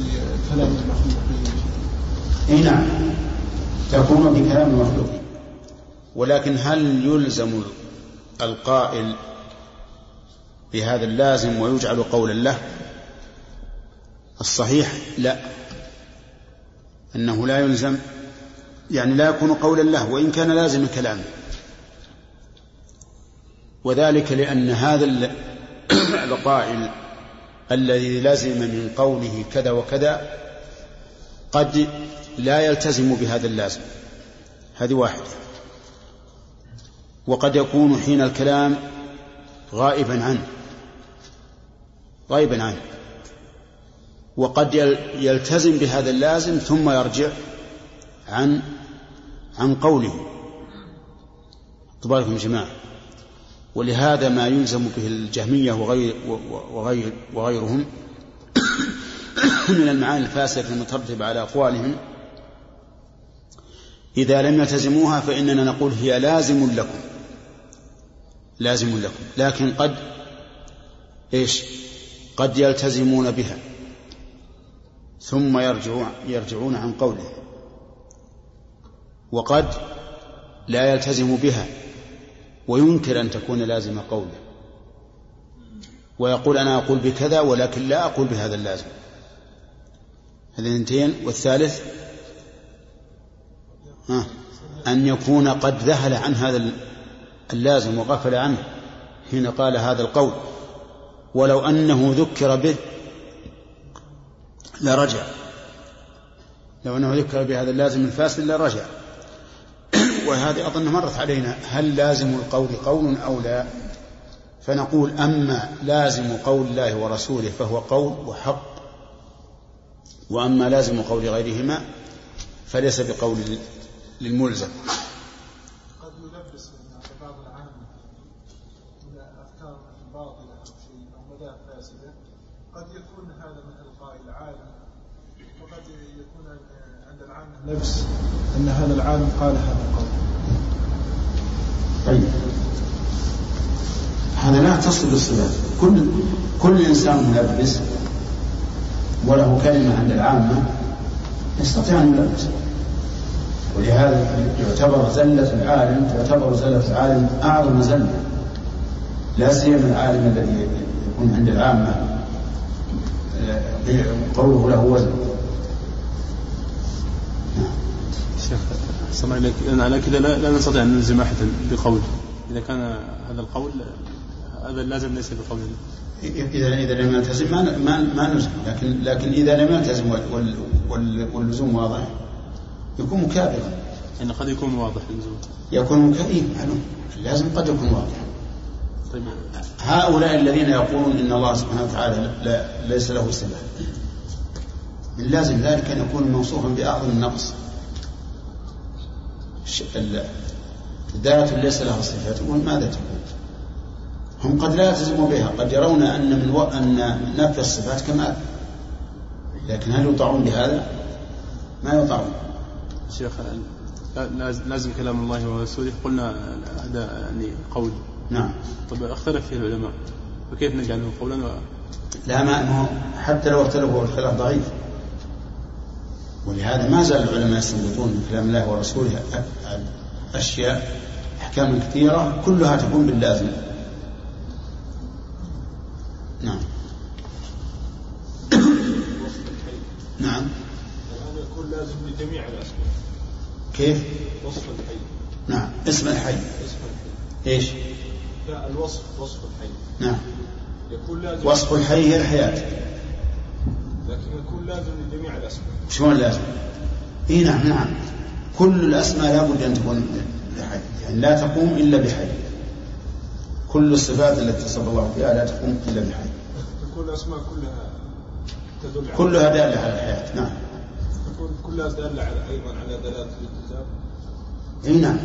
كلام المخلوقين أي نعم. تكون بكلام المخلوق ولكن هل يلزم القائل بهذا اللازم ويجعل قولا له؟ الصحيح لا. أنه لا يلزم يعني لا يكون قولا له وإن كان لازم كلامه وذلك لأن هذا القائل الذي لزم من قوله كذا وكذا قد لا يلتزم بهذا اللازم. هذه واحدة. وقد يكون حين الكلام غائبا عنه. غائبا عنه. وقد يلتزم بهذا اللازم ثم يرجع عن عن قوله. تبارك يا جماعة. ولهذا ما يلزم به الجهمية وغير وغير وغيرهم من المعاني الفاسدة المترتبة على أقوالهم إذا لم يلتزموها فإننا نقول هي لازم لكم. لازم لكم. لكن قد إيش؟ قد يلتزمون بها. ثم يرجعون يرجعون عن قوله. وقد لا يلتزم بها. وينكر أن تكون لازم قوله. ويقول أنا أقول بكذا ولكن لا أقول بهذا اللازم. هذه الاثنتين والثالث؟ أن يكون قد ذهل عن هذا اللازم وغفل عنه حين قال هذا القول. ولو أنه ذكر به لرجع. لو أنه ذكر بهذا اللازم الفاسد لرجع. وهذه أظن مرت علينا. هل لازم القول قول أو لا؟ فنقول أما لازم قول الله ورسوله فهو قول وحق وأما لازم قول غيرهما فليس بقول للملزم. قد يلبس بعض العامة من أفكار باطلة أو شيء أو مذاهب فاسدة قد يكون هذا من إلقاء العالم وقد يكون عند العامة لبس أن هذا العالم قال هذا القول. طيب. هذا لا يختص بالصفات. كل كل إنسان ملبس وله كلمة عند العامة يستطيع أن يلبس. ولهذا يعتبر زلة العالم تعتبر زلة العالم أعظم زلة. لا سيما العالم الذي يكون عند العامة آه، قوله له وزن. شيخ أحسن عليك على كذا لا, لا نستطيع أن نلزم أحدا بقول إذا كان هذا القول هذا لازم ليس بقول إذا إذا لم يلتزم ما ما ما نلزم. لكن لكن إذا لم يلتزم وال وال واللزوم واضح يكون مكابرا. يعني قد يكون واضح اللزوم. يكون مكابرا معلوم. لازم قد يكون واضح. طيب. هؤلاء الذين يقولون إن الله سبحانه وتعالى لا ليس له صفه من لازم ذلك أن يكون موصوفا باعظم النقص. دارة ليس لها صفات ماذا تكون؟ هم قد لا يلتزموا بها قد يرون أن من و... أن نفي الصفات كمال لكن هل يطاعون بهذا؟ ما يطاعون. شيخ لازم كلام الله ورسوله. قلنا هذا يعني قول. نعم. طيب اختلف فيه العلماء فكيف نجعله قولا و... لا ما حتى لو اختلفوا الخلاف ضعيف. ولهذا ما زال العلماء يستنبطون من كلام الله ورسوله أشياء أحكام كثيرة كلها تكون باللازم نعم نعم الآن يكون لازم لجميع الأسماء كيف؟ وصف الحي. نعم اسم الحي. اسم الحي. إيش؟ لا الوصف وصف الحي. نعم. يكون لازم وصف الحي هي الحياة. لكن يكون لازم لجميع الأسماء. شلون لازم؟ إي نعم نعم. كل الأسماء لابد أن تكون بحي يعني لا تقوم إلا بحي. كل الصفات التي اتصف الله بها لا تقوم إلا بحي. تكون الأسماء كلها تدل كلها دالة على الحياة. نعم. تكون كلها دالة على أيضا على دلالة الالتزام؟ إي نعم.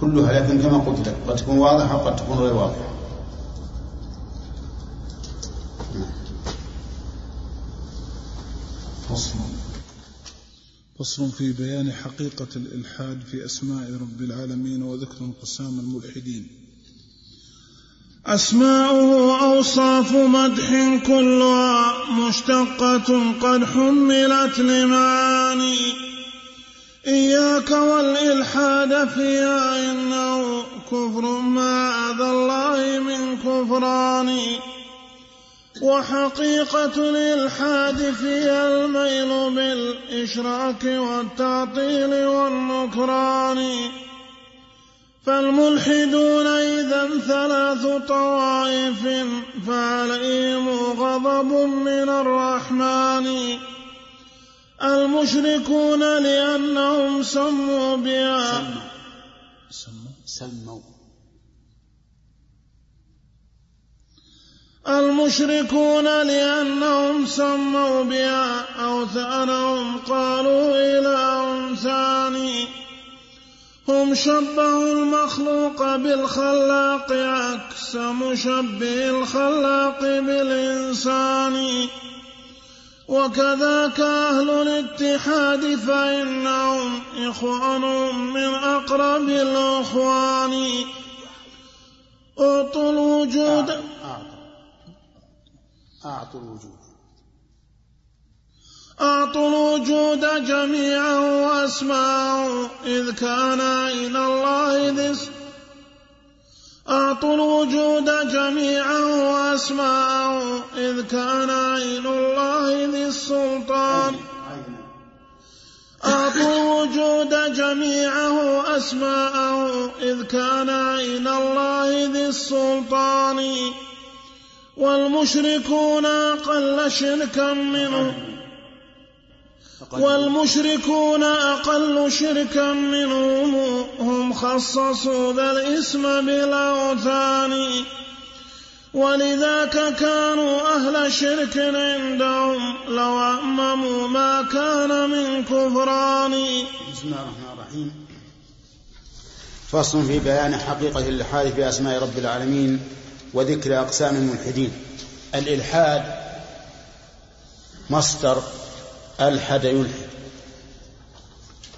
كلها لكن كما قلت لك قد تكون واضحة وقد تكون غير واضحة. فصل. فصل في بيان حقيقة الإلحاد في أسماء رب العالمين وذكر انقسام الملحدين. أسماؤه أوصاف مدح كلها مشتقة قد حملت لمعاني. إياك والإلحاد فيها إنه كفر ما أذى الله من كفران. وحقيقة الإلحاد فيها الميل بالإشراك والتعطيل والنكران. فالملحدون إذا ثلاث طوائف فعليهم غضب من الرحمن. المشركون لأنهم سموا بها. سموا سموا. المشركون لأنهم سموا بها أوثانهم قالوا إله ثاني هم شبهوا المخلوق بالخلاق عكس مشبه الخلاق بالإنسان. وكذاك أهل الاتحاد فإنهم إخوانهم من أقرب الأخوان. أعطوا الوجود. أعطوا الوجود. أعطوا الوجود جميعا وأسماءه إذ كان إلى الله ذي أعطوا الوجود جميعا وأسماءه إذ كان عين الله ذي السلطان. أعطوا الوجود جميعه أسماءه إذ كان عين الله ذي السلطان. والمشركون أقل شركا منه. والمشركون أقل شركا منهم هم خصصوا ذا الاسم بالأوثان. ولذاك كانوا أهل شرك عندهم لو أمموا ما كان من كفران. بسم الله الرحمن الرحيم. فصل في بيان حقيقة الإلحاد في أسماء رب العالمين وذكر أقسام الملحدين. الإلحاد مصدر ألحد يلحد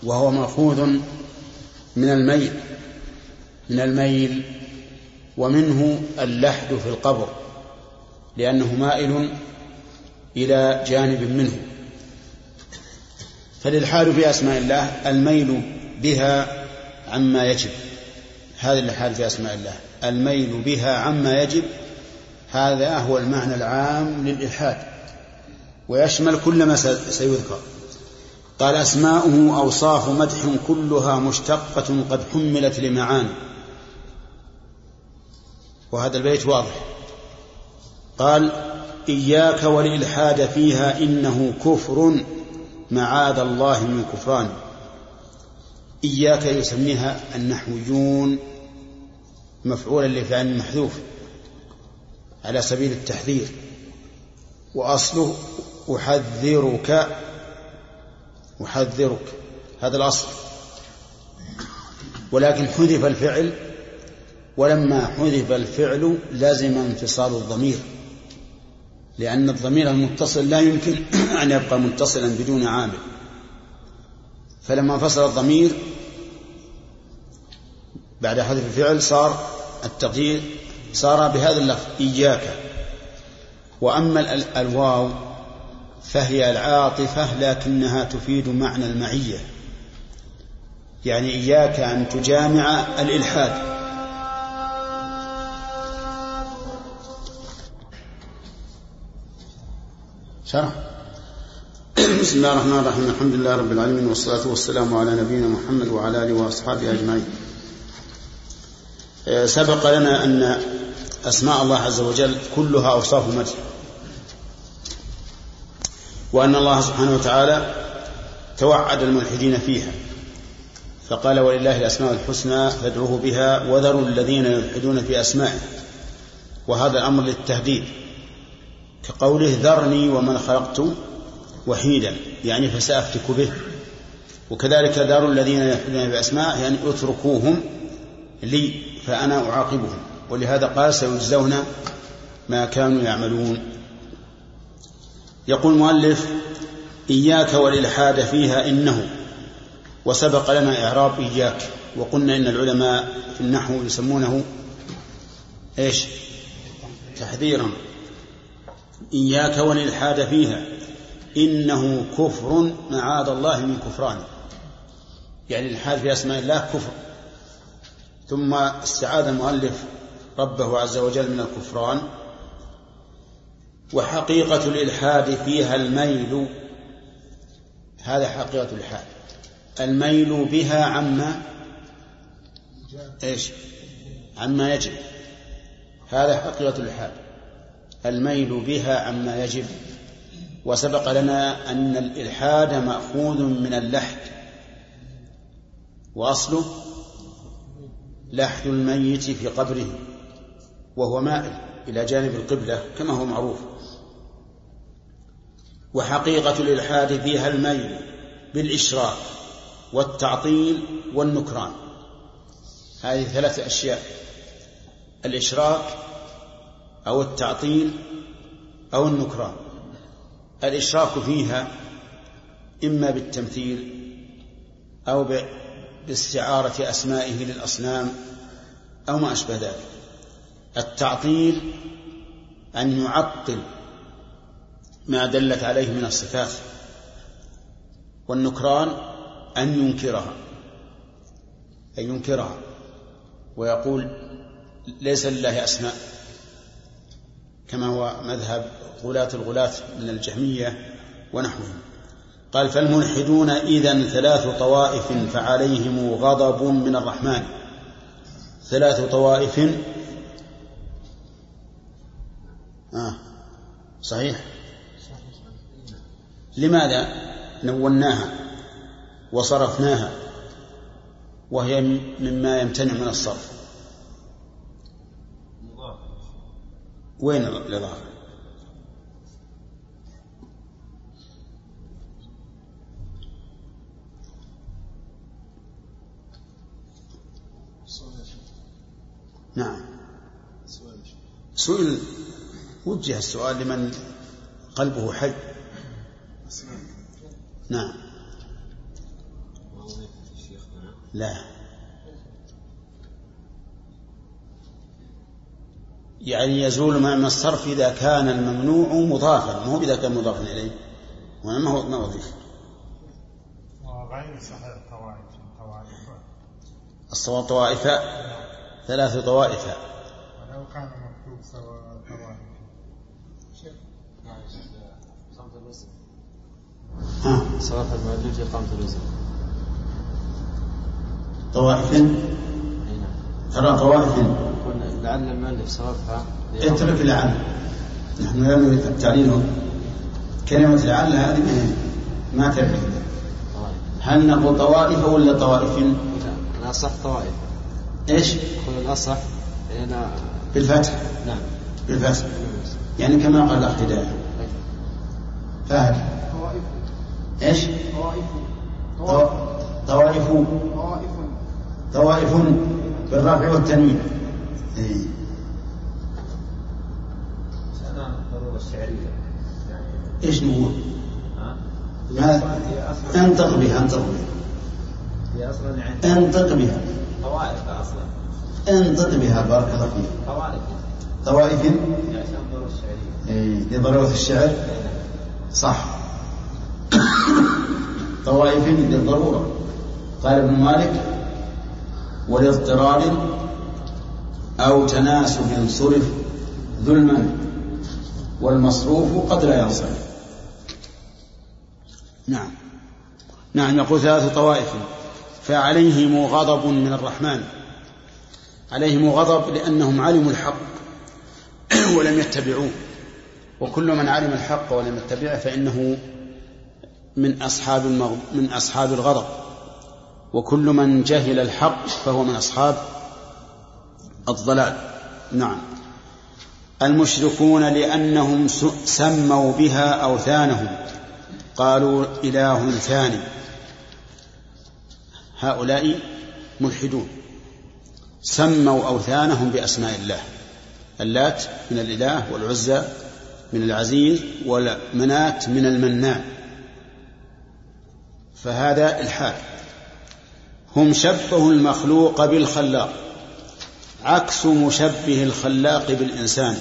وهو مأخوذ من الميل من الميل ومنه اللحد في القبر لأنه مائل إلى جانب منه. فالإلحاد في أسماء الله الميل بها عما يجب. هذا الإلحاد في أسماء الله الميل بها عما يجب. هذا هو المعنى العام للإلحاد. ويشمل كل ما سيذكر. قال أسماؤه أوصاف مدح كلها مشتقة قد حملت لمعاني وهذا البيت واضح. قال إياك والإلحاد فيها إنه كفر معاذ الله من كفران. إياك يسميها النحويون مفعولا لفعل محذوف على سبيل التحذير. وأصله أحذرك أحذرك. هذا الأصل. ولكن حذف الفعل ولما حذف الفعل لزم انفصال الضمير. لأن الضمير المتصل لا يمكن أن يبقى متصلا بدون عامل. فلما انفصل الضمير بعد حذف الفعل صار التقدير صار بهذا اللفظ إياك. وأما الواو فهي العاطفة لكنها تفيد معنى المعية. يعني إياك أن تجامع الإلحاد. شرح. بسم الله الرحمن الرحيم. الحمد لله رب العالمين والصلاة والسلام على نبينا محمد وعلى آله وأصحابه أجمعين. سبق لنا أن أسماء الله عز وجل كلها أوصاف مدح. وأن الله سبحانه وتعالى توعد الملحدين فيها. فقال ولله الأسماء الحسنى فادعوه بها وذروا الذين يلحدون في أسمائه. وهذا الأمر للتهديد. كقوله ذرني ومن خلقت وحيدا يعني فسأفتك به. وكذلك دار الذين يلحدون بأسماء يعني اتركوهم لي فأنا أعاقبهم. ولهذا قال سيجزون ما كانوا يعملون. يقول المؤلف إياك والإلحاد فيها إنه وسبق لنا إعراب إياك وقلنا إن العلماء في النحو يسمونه إيش؟ تحذيرا. إياك والإلحاد فيها إنه كفر معاذ الله من كفران. يعني الإلحاد في أسماء الله كفر. ثم استعاذ المؤلف ربه عز وجل من الكفران. وحقيقة الإلحاد فيها الميل. هذا حقيقة الإلحاد. الميل بها عما إيش؟ عما يجب. هذا حقيقة الإلحاد. الميل بها عما يجب. وسبق لنا أن الإلحاد مأخوذ من اللحد. وأصله لحد الميت في قبره. وهو مائل إلى جانب القبلة كما هو معروف. وحقيقة الإلحاد فيها الميل بالإشراك والتعطيل والنكران. هذه ثلاث أشياء الإشراك أو التعطيل أو النكران. الإشراك فيها إما بالتمثيل أو باستعارة أسمائه للأصنام أو ما أشبه ذلك. التعطيل أن يعطل ما دلت عليه من الصفات والنكران أن ينكرها أن ينكرها ويقول ليس لله أسماء كما هو مذهب غلاة الغلاة من الجهمية ونحوهم. قال فالملحدون إذا ثلاث طوائف فعليهم غضب من الرحمن. ثلاث طوائف. آه صحيح. لماذا؟ نوناها وصرفناها وهي مما يمتنع من الصرف. وين الإضافة؟ نعم. سئل وجه السؤال لمن قلبه حي. نعم. لا. يعني يزول ما من الصرف إذا كان الممنوع مضافا مو إذا كان مضافا إليه ما هو ما وظيفة وغير صحيح الطوائف الصواب طوائف ثلاث طوائف ولو كان مكتوب سواء طوائف ها صلاة في إقامة الوزن طوائف. نعم. ترى طوائف. لعل المؤلف صرفها اترك لعل. نحن لا نريد التعليل. كلمة لعل هذه ما تعرف هل نقول طوائف ولا طوائف؟ لا الأصح طوائف. إيش؟ قل الأصح لأن بالفتح. نعم. بالفتح. يعني كما قال الأخ هداية فهد. إيش؟ طوائف طوائف طوائف بالرفع والتنوين يعني إيش نقول؟ ها؟ ما أنطق بها أنطق بها. أنطق بها. طوائف أصلا أنطق بها بارك الله فيك. طوائف. طوائف الشعرية. إيه، لضرورة الشعر. صح. طوائف للضرورة. قال ابن مالك ولاضطرار أو تناسب صرف ظلما والمصروف قد لا ينصرف. نعم. نعم يقول ثلاث طوائف. فعليهم غضب من الرحمن. عليهم غضب لأنهم علموا الحق ولم يتبعوه. وكل من علم الحق ولم يتبعه فإنه من أصحاب. من أصحاب الغضب. وكل من جهل الحق فهو من أصحاب الضلال. نعم. المشركون لأنهم سموا بها أوثانهم. قالوا إله ثاني. هؤلاء ملحدون. سموا أوثانهم بأسماء الله. اللات من الإله والعزى من العزيز والمنات من المنان. فهذا الحال. هم شبهوا المخلوق بالخلاق عكس مشبه الخلاق بالإنسان.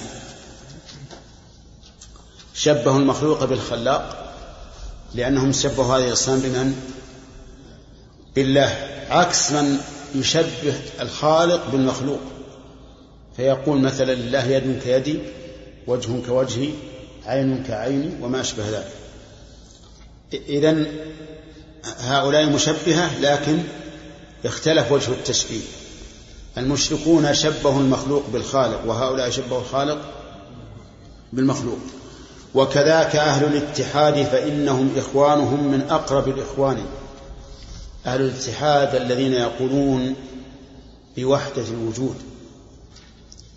شبهوا المخلوق بالخلاق لأنهم شبهوا هذا الإنسان بمن؟ بالله. عكس من يشبه الخالق بالمخلوق. فيقول مثلا لله يد كيدي وجه كوجهي عين كعيني وما أشبه ذلك. إذن هؤلاء مشبهة لكن اختلف وجه التشبيه. المشركون شبهوا المخلوق بالخالق وهؤلاء شبهوا الخالق بالمخلوق. وكذاك أهل الاتحاد فإنهم إخوانهم من أقرب الإخوان. أهل الاتحاد الذين يقولون بوحدة الوجود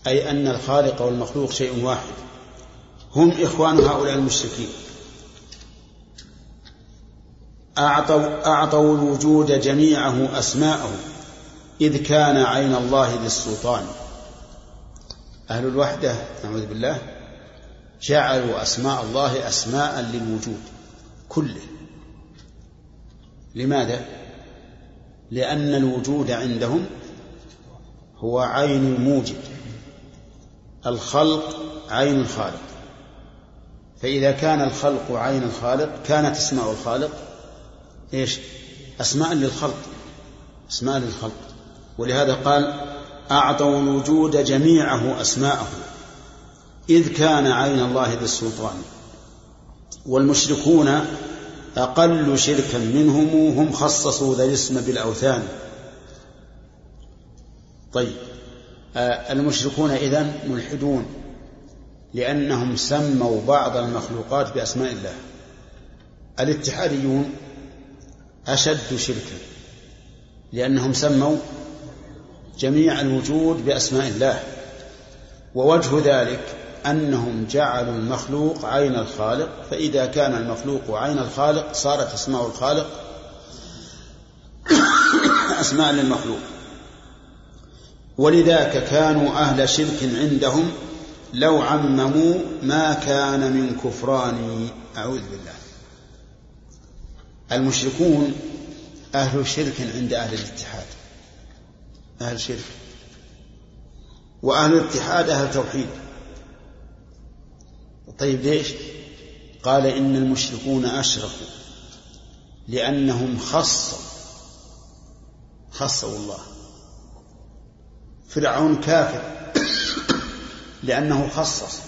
أي أن الخالق والمخلوق شيء واحد. هم إخوان هؤلاء المشركين. أعطوا, أعطوا الوجود جميعه أسماءه إذ كان عين الله للسلطان أهل الوحدة نعوذ بالله جعلوا أسماء الله أسماء للوجود كله. لماذا؟ لأن الوجود عندهم هو عين الموجد الخلق عين الخالق. فإذا كان الخلق عين الخالق كانت أسماء الخالق إيش؟ أسماء للخلق. أسماء للخلق. ولهذا قال أعطوا الوجود جميعه أسماءه. إذ كان عين الله ذي السلطان. والمشركون أقل شركا منهم هم خصصوا ذا الاسم بالأوثان. طيب. آه، المشركون إذن ملحدون لأنهم سموا بعض المخلوقات بأسماء الله. الاتحاديون أشد شركا لأنهم سموا جميع الوجود بأسماء الله ووجه ذلك أنهم جعلوا المخلوق عين الخالق فإذا كان المخلوق عين الخالق صارت أسماء الخالق أسماء للمخلوق. ولذاك كانوا أهل شرك عندهم لو عمموا ما كان من كفران. أعوذ بالله. المشركون أهل شرك عند أهل الاتحاد. أهل شرك. وأهل الاتحاد أهل توحيد. طيب ليش؟ قال إن المشركون أشركوا لأنهم خصوا خصوا الله. فرعون كافر لأنه خصص.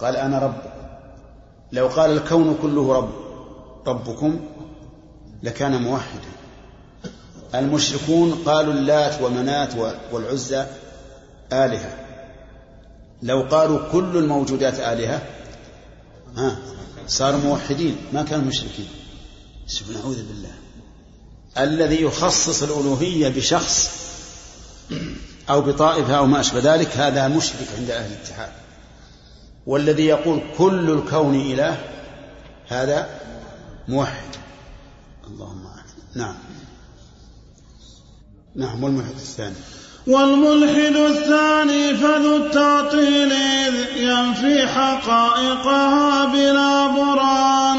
قال أنا ربكم لو قال الكون كله رب ربكم لكان موحدا. المشركون قالوا اللات ومنات والعزى آلهة. لو قالوا كل الموجودات آلهة ها صاروا موحدين ما كانوا مشركين. نعوذ بالله. الذي يخصص الألوهية بشخص أو بطائفة أو ما أشبه ذلك هذا مشرك عند أهل الاتحاد. والذي يقول كل الكون إله هذا موحد. نعم. نعم والملحد الثاني. والملحد الثاني فذو التعطيل إذ ينفي حقائقها بلا برهان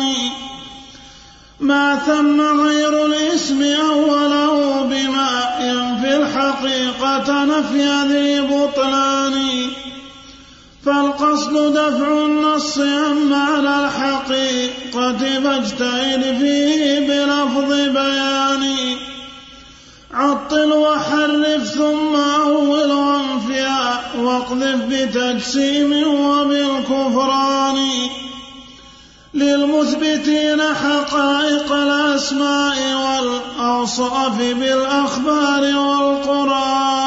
ما ثم غير الاسم أوله بما ينفي الحقيقة نفي ذي بطلان. فالقصد دفع النص عن معنى الحقيقة فاجتهد فيه بلفظ بيان. عطل وحرف ثم أول وانفيا واقذف بتجسيم وبالكفران. للمثبتين حقائق الأسماء والأوصاف بالأخبار والقرآن.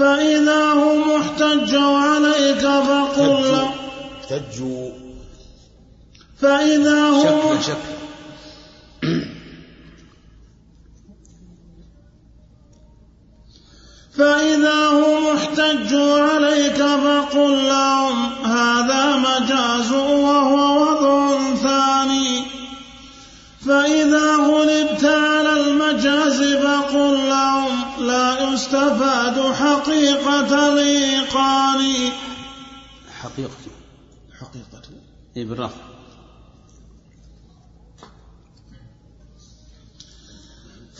فإذا هم احتجوا عليك فقل له احتجوا. فإذا هم شك شك فإذا هم احتجوا عليك فقل لهم هذا مجاز وهو وضع فإذا غلبت على المجاز فقل لهم لا يستفاد حقيقة الإيقان. حقيقة. حقيقة. إيه بالرفع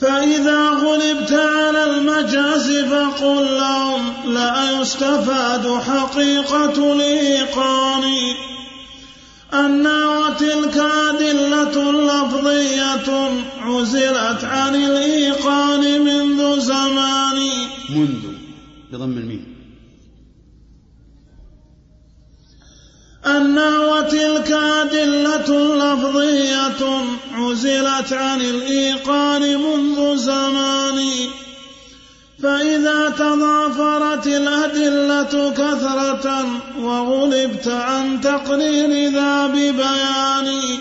فإذا غلبت على المجاز فقل لهم لا يستفاد حقيقة الإيقان. أن وتلك أدلة لفظية عزلت عن الإيقان منذ زمان. منذ بضم الميم. أن وتلك أدلة لفظية عزلت عن الإيقان منذ زمان. فإذا تضافرت الأدلة كثرة وغلبت عن تقرير ذا ببيان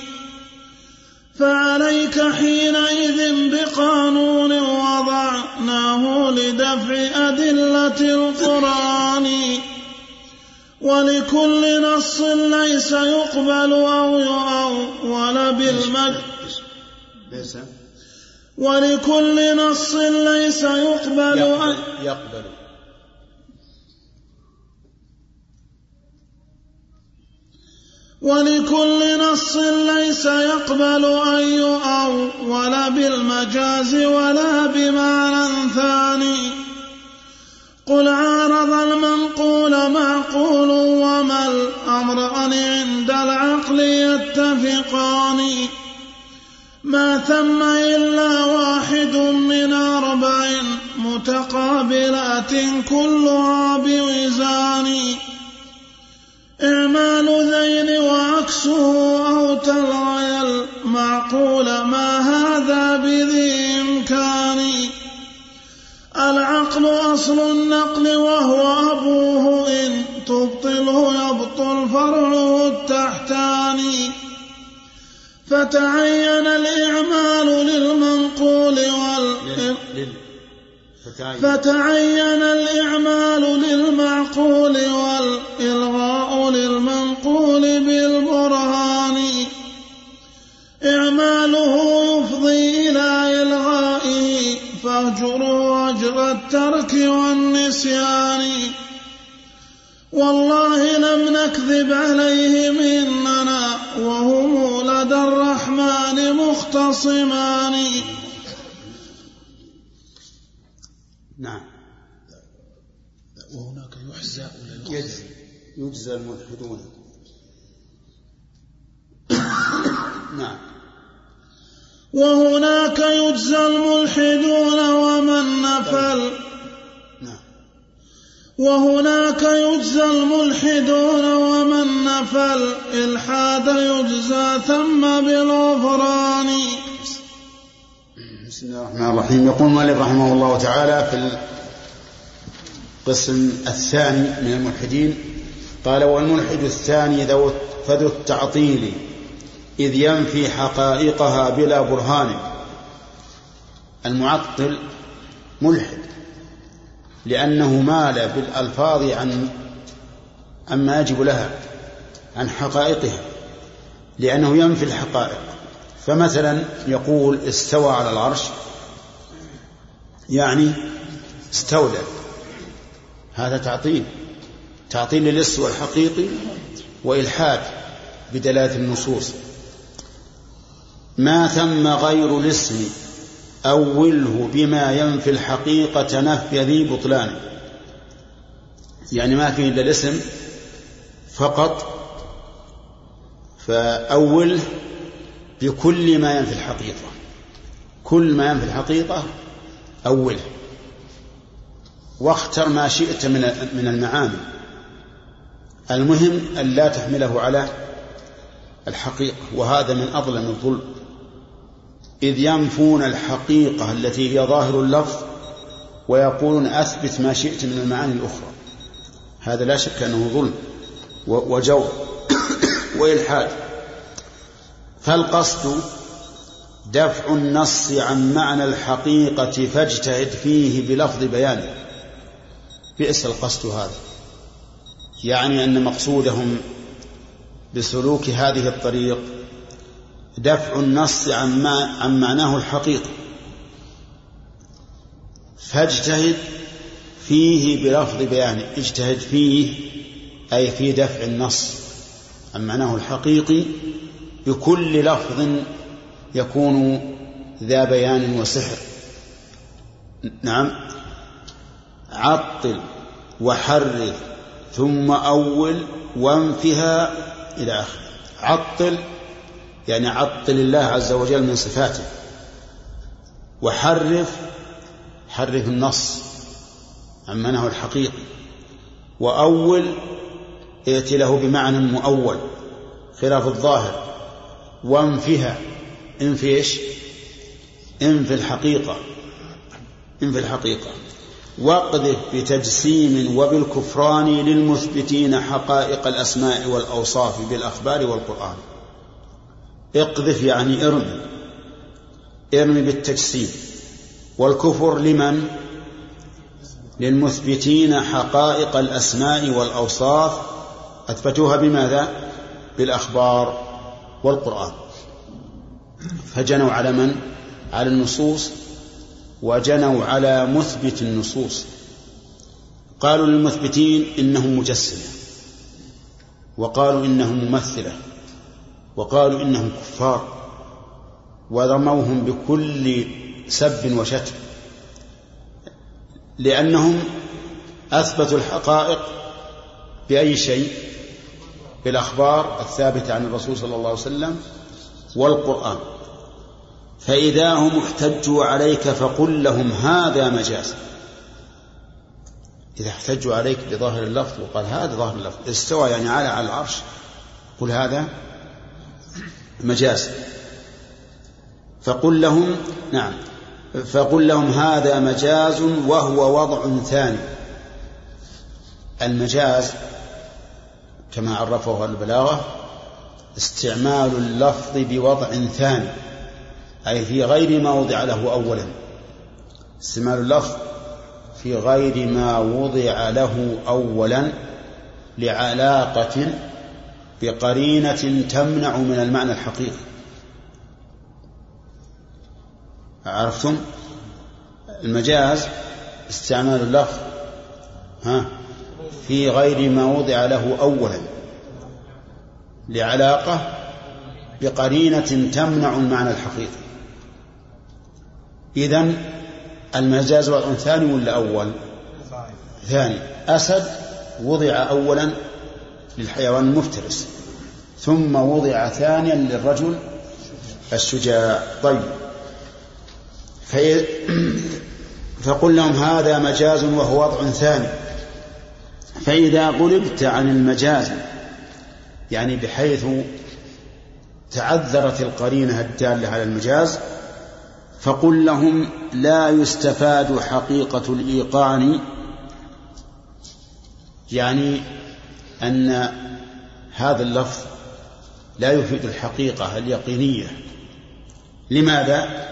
فعليك حينئذ بقانون وضعناه لدفع أدلة القرآن. ولكل نص ليس يقبل أو يؤول بالمد ليس ولكل نص ليس يقبل يقبل, يقبل. ولكل نص ليس يقبل أن يؤول بالمجاز ولا بمعنى ثاني. قل عارض المنقول معقول وما الأمران عند العقل يتفقان. ما ثم إلا واحد من أربع متقابلات كلها بوزان إعمال ذين وعكسه أو تلغي المعقول ما هذا بذي إمكان. العقل أصل النقل وهو أبوه إن تبطله يبطل فرعه التحتاني فتعين الإعمال للمنقول وال فتعين. الإعمال للمعقول والإلغاء للمنقول بالبرهان. إعماله يفضي إلى إلغائه فاهجره أجر الترك والنسيان. والله لم نكذب عليهم إننا وهم لدى الرحمن مختصمان. نعم. وهناك يحزى ولا يجزي يجزى الملحدون. نعم. وهناك يجزى الملحدون ومن نفل. وهناك يجزى الملحدون ومن نفل إلحاد يجزى ثم بالغفران. بسم الله الرحمن الرحيم. يقول المؤلف رحمه الله تعالى في القسم الثاني من الملحدين قال والملحد الثاني ذو فذو التعطيل إذ ينفي حقائقها بلا برهان. المعطل ملحد. لأنه مال بالألفاظ عن عما يجب لها عن حقائقها لأنه ينفي الحقائق. فمثلا يقول استوى على العرش يعني استولى. هذا تعطيل تعطيل للاستواء الحقيقي وإلحاد بدلالة النصوص. ما ثم غير الاسم أوله بما ينفي الحقيقة نفي ذي بطلان. يعني ما فيه إلا الاسم فقط. فأوله بكل ما ينفي الحقيقة. كل ما ينفي الحقيقة أوله واختر ما شئت من من المعاني. المهم أن لا تحمله على الحقيقة وهذا من أظلم الظلم. إذ ينفون الحقيقة التي هي ظاهر اللفظ ويقولون أثبت ما شئت من المعاني الأخرى. هذا لا شك أنه ظلم وجور وإلحاد. فالقصد دفع النص عن معنى الحقيقة فاجتهد فيه بلفظ بيانه بئس القصد هذا. يعني أن مقصودهم بسلوك هذه الطريق دفع النص عن, ما عن معناه الحقيقي فاجتهد فيه بلفظ بيانه. اجتهد فيه أي في دفع النص عن معناه الحقيقي بكل لفظ يكون ذا بيان وسحر. نعم. عطل وحرر ثم أول وانفها إلى آخره. عطل يعني عطل الله عز وجل من صفاته. وحرف حرف النص عن معناه الحقيقي. وأول ائت له بمعنى مؤول خلاف الظاهر. وانفها انف إيش؟ انف الحقيقة انف الحقيقة. واقذف بتجسيم وبالكفران للمثبتين حقائق الأسماء والأوصاف بالأخبار والقرآن. اقذف يعني ارمي. ارمي بالتجسيم. والكفر لمن؟ للمثبتين حقائق الأسماء والأوصاف. أثبتوها بماذا؟ بالأخبار والقرآن. فجنوا على من؟ على النصوص. وجنوا على مثبت النصوص. قالوا للمثبتين إنهم مجسمة. وقالوا إنهم ممثلة. وقالوا إنهم كفار ورموهم بكل سب وشتم لأنهم أثبتوا الحقائق بأي شيء؟ بالأخبار الثابتة عن الرسول صلى الله عليه وسلم والقرآن. فإذا هم احتجوا عليك فقل لهم هذا مجاز. إذا احتجوا عليك بظاهر اللفظ وقال هذا ظاهر اللفظ استوى يعني على على العرش قل هذا مجاز. فقل لهم نعم فقل لهم هذا مجاز وهو وضع ثاني. المجاز كما عرفه البلاغة استعمال اللفظ بوضع ثاني أي في غير ما وضع له أولا. استعمال اللفظ في غير ما وضع له أولا لعلاقة بقرينة تمنع من المعنى الحقيقي. عرفتم؟ المجاز استعمال اللفظ. ها؟ في غير ما وضع له أولا. لعلاقة بقرينة تمنع المعنى الحقيقي. إذن المجاز وضع ثاني ولا أول؟ ثاني. أسد وضع أولا. للحيوان المفترس ثم وضع ثانيا للرجل الشجاع. طيب. في فقل لهم هذا مجاز وهو وضع ثاني. فإذا غلبت عن المجاز يعني بحيث تعذرت القرينة الدالة على المجاز فقل لهم لا يستفاد حقيقة الإيقان يعني أن هذا اللفظ لا يفيد الحقيقة اليقينية. لماذا؟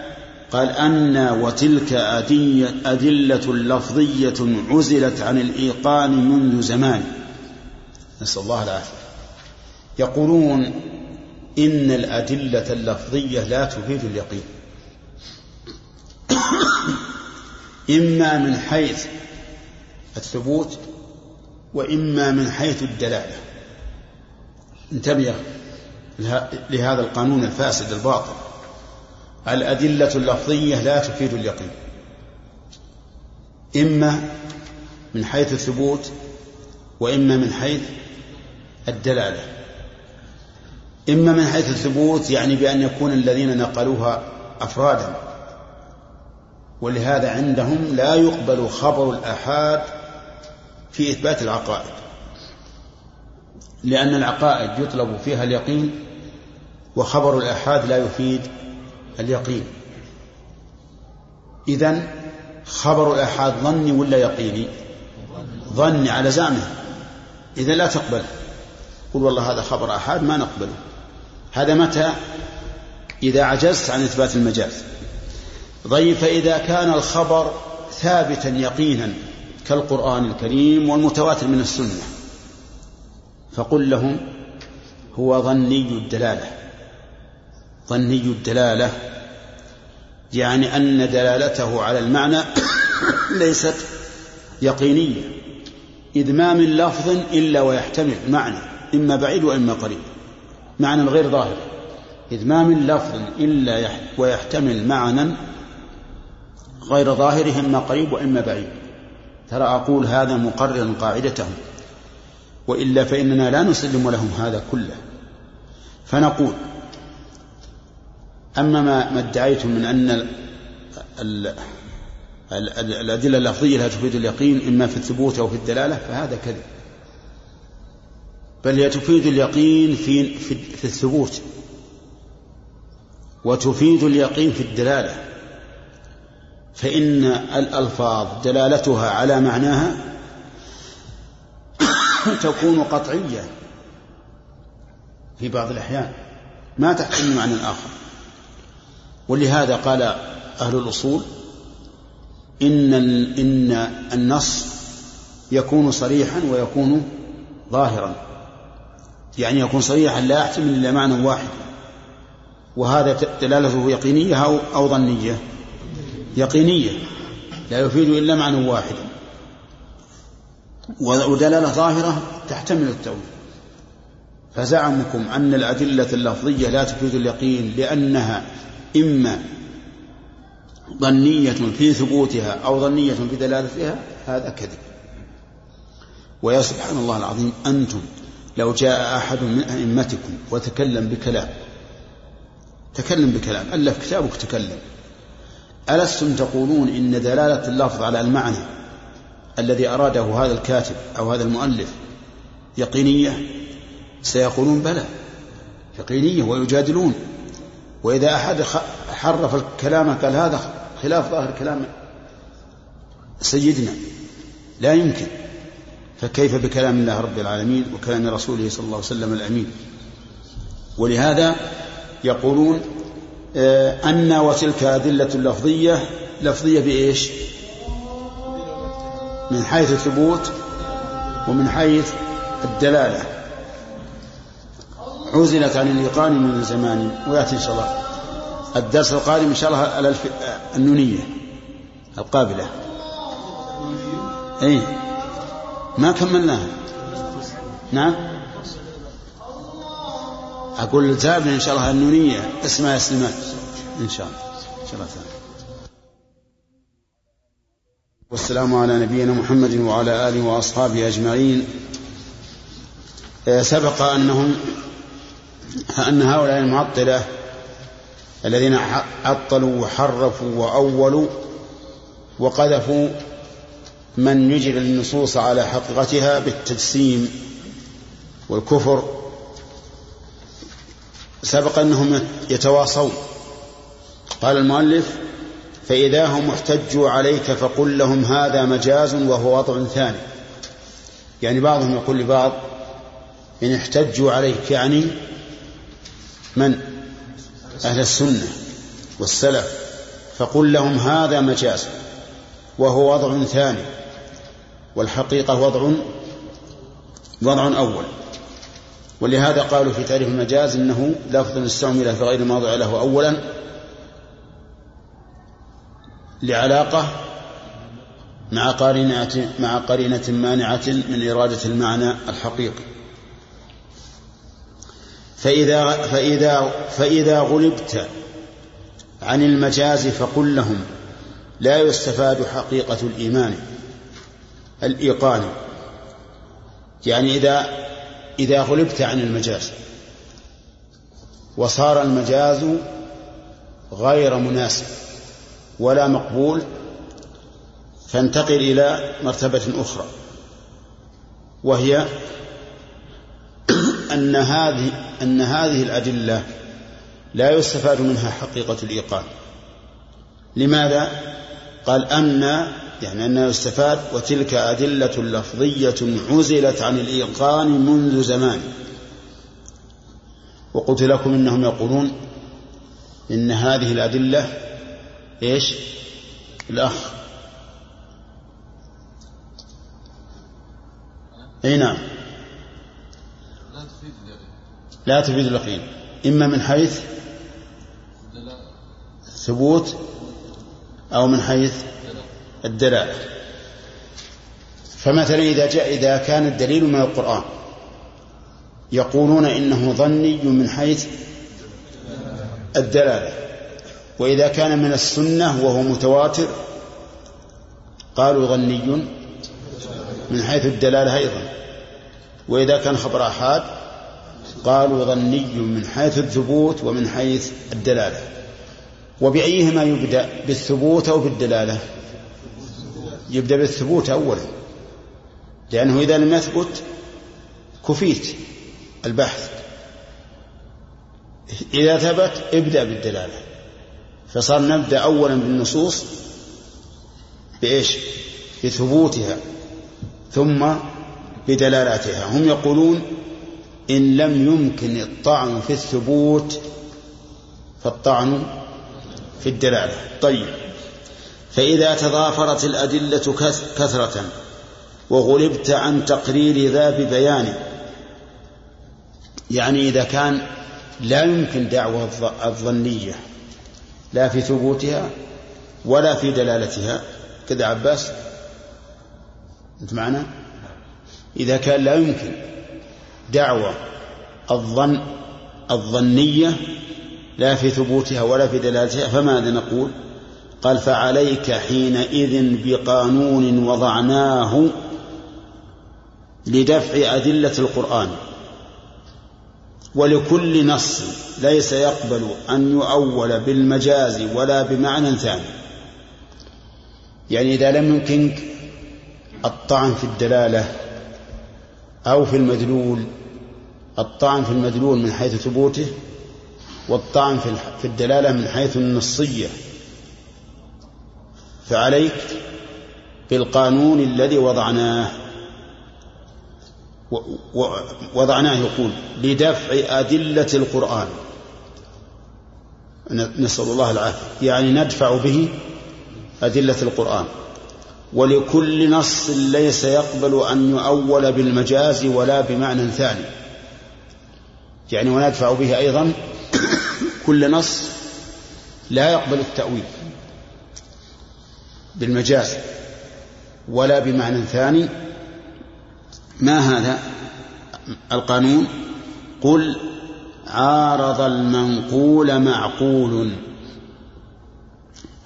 قال أن وتلك أدلة لفظية عزلت عن الإيقان منذ زمان. نسأل الله العافية. يقولون إن الأدلة اللفظية لا تفيد اليقين. إما من حيث الثبوت وإما من حيث الدلالة. انتبه لهذا القانون الفاسد الباطل. الأدلة اللفظية لا تفيد اليقين. إما من حيث الثبوت وإما من حيث الدلالة. إما من حيث الثبوت يعني بأن يكون الذين نقلوها أفرادا. ولهذا عندهم لا يقبل خبر الآحاد في إثبات العقائد. لأن العقائد يطلب فيها اليقين وخبر الآحاد لا يفيد اليقين. إذن خبر الآحاد ظني ولا يقيني؟ ظني على زعمه. إذا لا تقبل. قل والله هذا خبر آحاد ما نقبله. هذا متى؟ إذا عجزت عن إثبات المجاز. طيب فإذا كان الخبر ثابتا يقينا كالقرآن الكريم والمتواتر من السنة. فقل لهم هو ظني الدلالة. ظني الدلالة يعني أن دلالته على المعنى ليست يقينية. إذ ما من لفظ إلا ويحتمل معنى إما بعيد وإما قريب. معنى غير ظاهر. إذ ما من لفظ إلا ويحتمل معنى غير ظاهره إما قريب وإما بعيد. ترى أقول هذا مقرر قاعدتهم. وإلا فإننا لا نسلم لهم هذا كله. فنقول أما ما, ادعيتم من أن ال الأدلة اللفظية لا تفيد اليقين إما في الثبوت أو في الدلالة فهذا كذب. بل هي تفيد اليقين في, في, في الثبوت وتفيد اليقين في الدلالة. فإن الألفاظ دلالتها على معناها تكون قطعية في بعض الأحيان ما تحتمل معنى آخر. ولهذا قال أهل الأصول إن إن النص يكون صريحا ويكون ظاهرا. يعني يكون صريحا لا يحتمل إلا معنى واحد. وهذا دلالته يقينية أو أو ظنية؟ يقينية لا يفيد إلا معنى واحدا ودلالة ظاهرة تحتمل التأويل. فزعمكم أن الأدلة اللفظية لا تفيد اليقين لأنها إما ظنية في ثبوتها أو ظنية في دلالتها هذا كذب. ويا سبحان الله العظيم أنتم لو جاء أحد من أئمتكم وتكلم بكلام تكلم بكلام ألف كتابك تكلم ألستم تقولون إن دلالة اللفظ على المعنى الذي أراده هذا الكاتب أو هذا المؤلف يقينية؟ سيقولون بلى يقينية ويجادلون. وإذا أحد حرف الكلام قال هذا خلاف ظاهر كلام سيدنا لا يمكن. فكيف بكلام الله رب العالمين وكلام رسوله صلى الله عليه وسلم الأمين؟ ولهذا يقولون أن وتلك أدلة لفظية لفظية بإيش؟ من حيث الثبوت ومن حيث الدلالة. عزلت عن الإيقان من الزمان ويأتي إن شاء الله. الدرس القادم إن شاء الله على النونية القابلة. أي ما كملناها. نعم؟ أقول الزابن إن شاء الله النونية. اسمها يا سليمان. إن شاء الله. إن شاء الله تعالى. والسلام على نبينا محمد وعلى آله وأصحابه أجمعين. سبق أنهم أن هؤلاء المعطلة الذين عطلوا وحرفوا وأولوا وقذفوا من يجري النصوص على حقيقتها بالتجسيم والكفر سبق أنهم يتواصون. قال المؤلف فإذا هم احتجوا عليك فقل لهم هذا مجاز وهو وضع ثاني. يعني بعضهم يقول لبعض إن احتجوا عليك يعني من؟ أهل السنة والسلف. فقل لهم هذا مجاز وهو وضع ثاني والحقيقة وضع وضع أول. ولهذا قالوا في تعريف المجاز إنه لفظ استعمل في غير موضع له اولا لعلاقة مع قرينة مع قرينة مانعة من إرادة المعنى الحقيقي فإذا فإذا فإذا غلبت عن المجاز فقل لهم لا يستفاد حقيقة الإيمان الإيقان. يعني إذا إذا غلبت عن المجاز. وصار المجاز غير مناسب ولا مقبول فانتقل إلى مرتبة أخرى. وهي أن هذه أن هذه الأدلة لا يستفاد منها حقيقة الإيقان. لماذا؟ قال أن يعني أنه يستفاد وتلك أدلة لفظية عزلت عن الإيقان منذ زمان. وقلت لكم إنهم يقولون إن هذه الأدلة إيش؟ الأخ. أي نعم. لا تفيد اليقين. إما من حيث ثبوت أو من حيث الدلالة فمثلا إذا جاء إذا كان الدليل من القرآن يقولون إنه ظني من حيث الدلالة. وإذا كان من السنة وهو متواتر قالوا ظني من حيث الدلالة أيضا. وإذا كان خبر أحاد قالوا ظني من حيث الثبوت ومن حيث الدلالة. وبأيهما يبدأ بالثبوت أو بالدلالة؟ يبدأ بالثبوت أولا لأنه إذا لم يثبت كفيت البحث. إذا ثبت ابدأ بالدلالة. فصار نبدأ أولا بالنصوص بإيش؟ بثبوتها. ثم بدلالاتها. هم يقولون إن لم يمكن الطعن في الثبوت فالطعن في الدلالة. طيب. فإذا تضافرت الأدلة كثرة وغلبت عن تقرير ذا ببيان. يعني إذا كان لا يمكن دعوة الظنية لا في ثبوتها ولا في دلالتها. كذا عباس أنت معنا؟ إذا كان لا يمكن دعوة الظن الظنية لا في ثبوتها ولا في دلالتها فماذا نقول؟ قال فعليك حينئذ بقانون وضعناه لدفع أدلة القرآن ولكل نص ليس يقبل أن يؤول بالمجاز ولا بمعنى ثاني. يعني إذا لم يمكنك الطعن في الدلالة أو في المدلول الطعن في المدلول من حيث ثبوته والطعن في الدلالة من حيث النصية فعليك بالقانون الذي وضعناه. وضعناه يقول لدفع أدلة القرآن. نسأل الله العافية. يعني ندفع به أدلة القرآن. ولكل نص ليس يقبل أن يؤول بالمجاز ولا بمعنى ثاني. يعني وندفع به أيضا كل نص لا يقبل التأويل. بالمجاز ولا بمعنى ثاني ما هذا؟ القانون قل عارض المنقول معقول.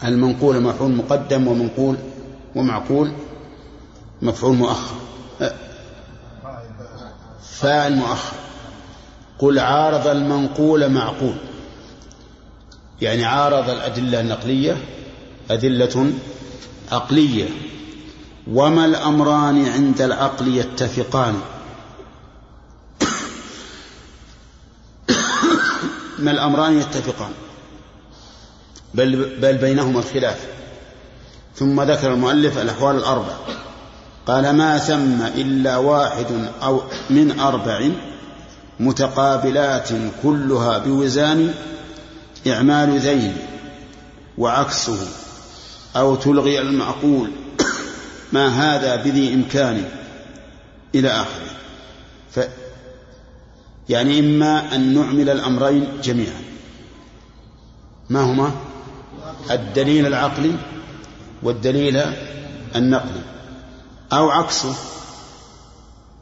المنقول مفعول مقدم ومنقول ومعقول مفعول مؤخر. فاعل مؤخر. قل عارض المنقول معقول. يعني عارض الأدلة النقلية أدلة عقلية وما الأمران عند العقل يتفقان؟ ما الأمران يتفقان؟ بل, بل بينهما الخلاف. ثم ذكر المؤلف الأحوال الأربع. قال ما ثم إلا واحد أو من أربع متقابلات كلها بوزان إعمال ذين وعكسه. أو تلغي المعقول. ما هذا بذي إمكان إلى آخره. ف يعني إما أن نعمل الأمرين جميعا. ما هما؟ الدليل العقلي والدليل النقلي. أو عكسه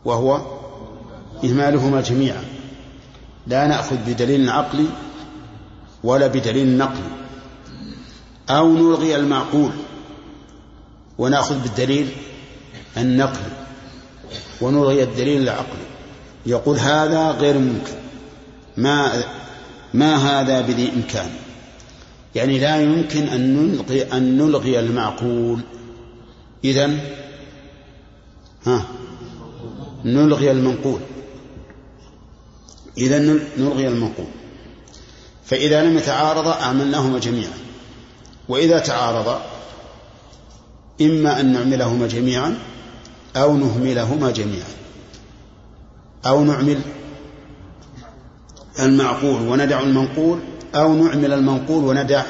وهو إهمالهما جميعا. لا نأخذ بدليل عقلي ولا بدليل نقلي. أو نلغي المعقول ونأخذ بالدليل النقلي ونلغي الدليل العقلي يقول هذا غير ممكن. ما ما هذا بذي إمكان يعني لا يمكن أن نلغي أن نلغي المعقول. إذا ها نلغي المنقول. إذا نلغي المنقول. فإذا لم يتعارضا أعملناهما جميعا. وإذا تعارضا إما أن نعملهما جميعا أو نهملهما جميعا. أو نعمل المعقول وندع المنقول أو نعمل المنقول وندع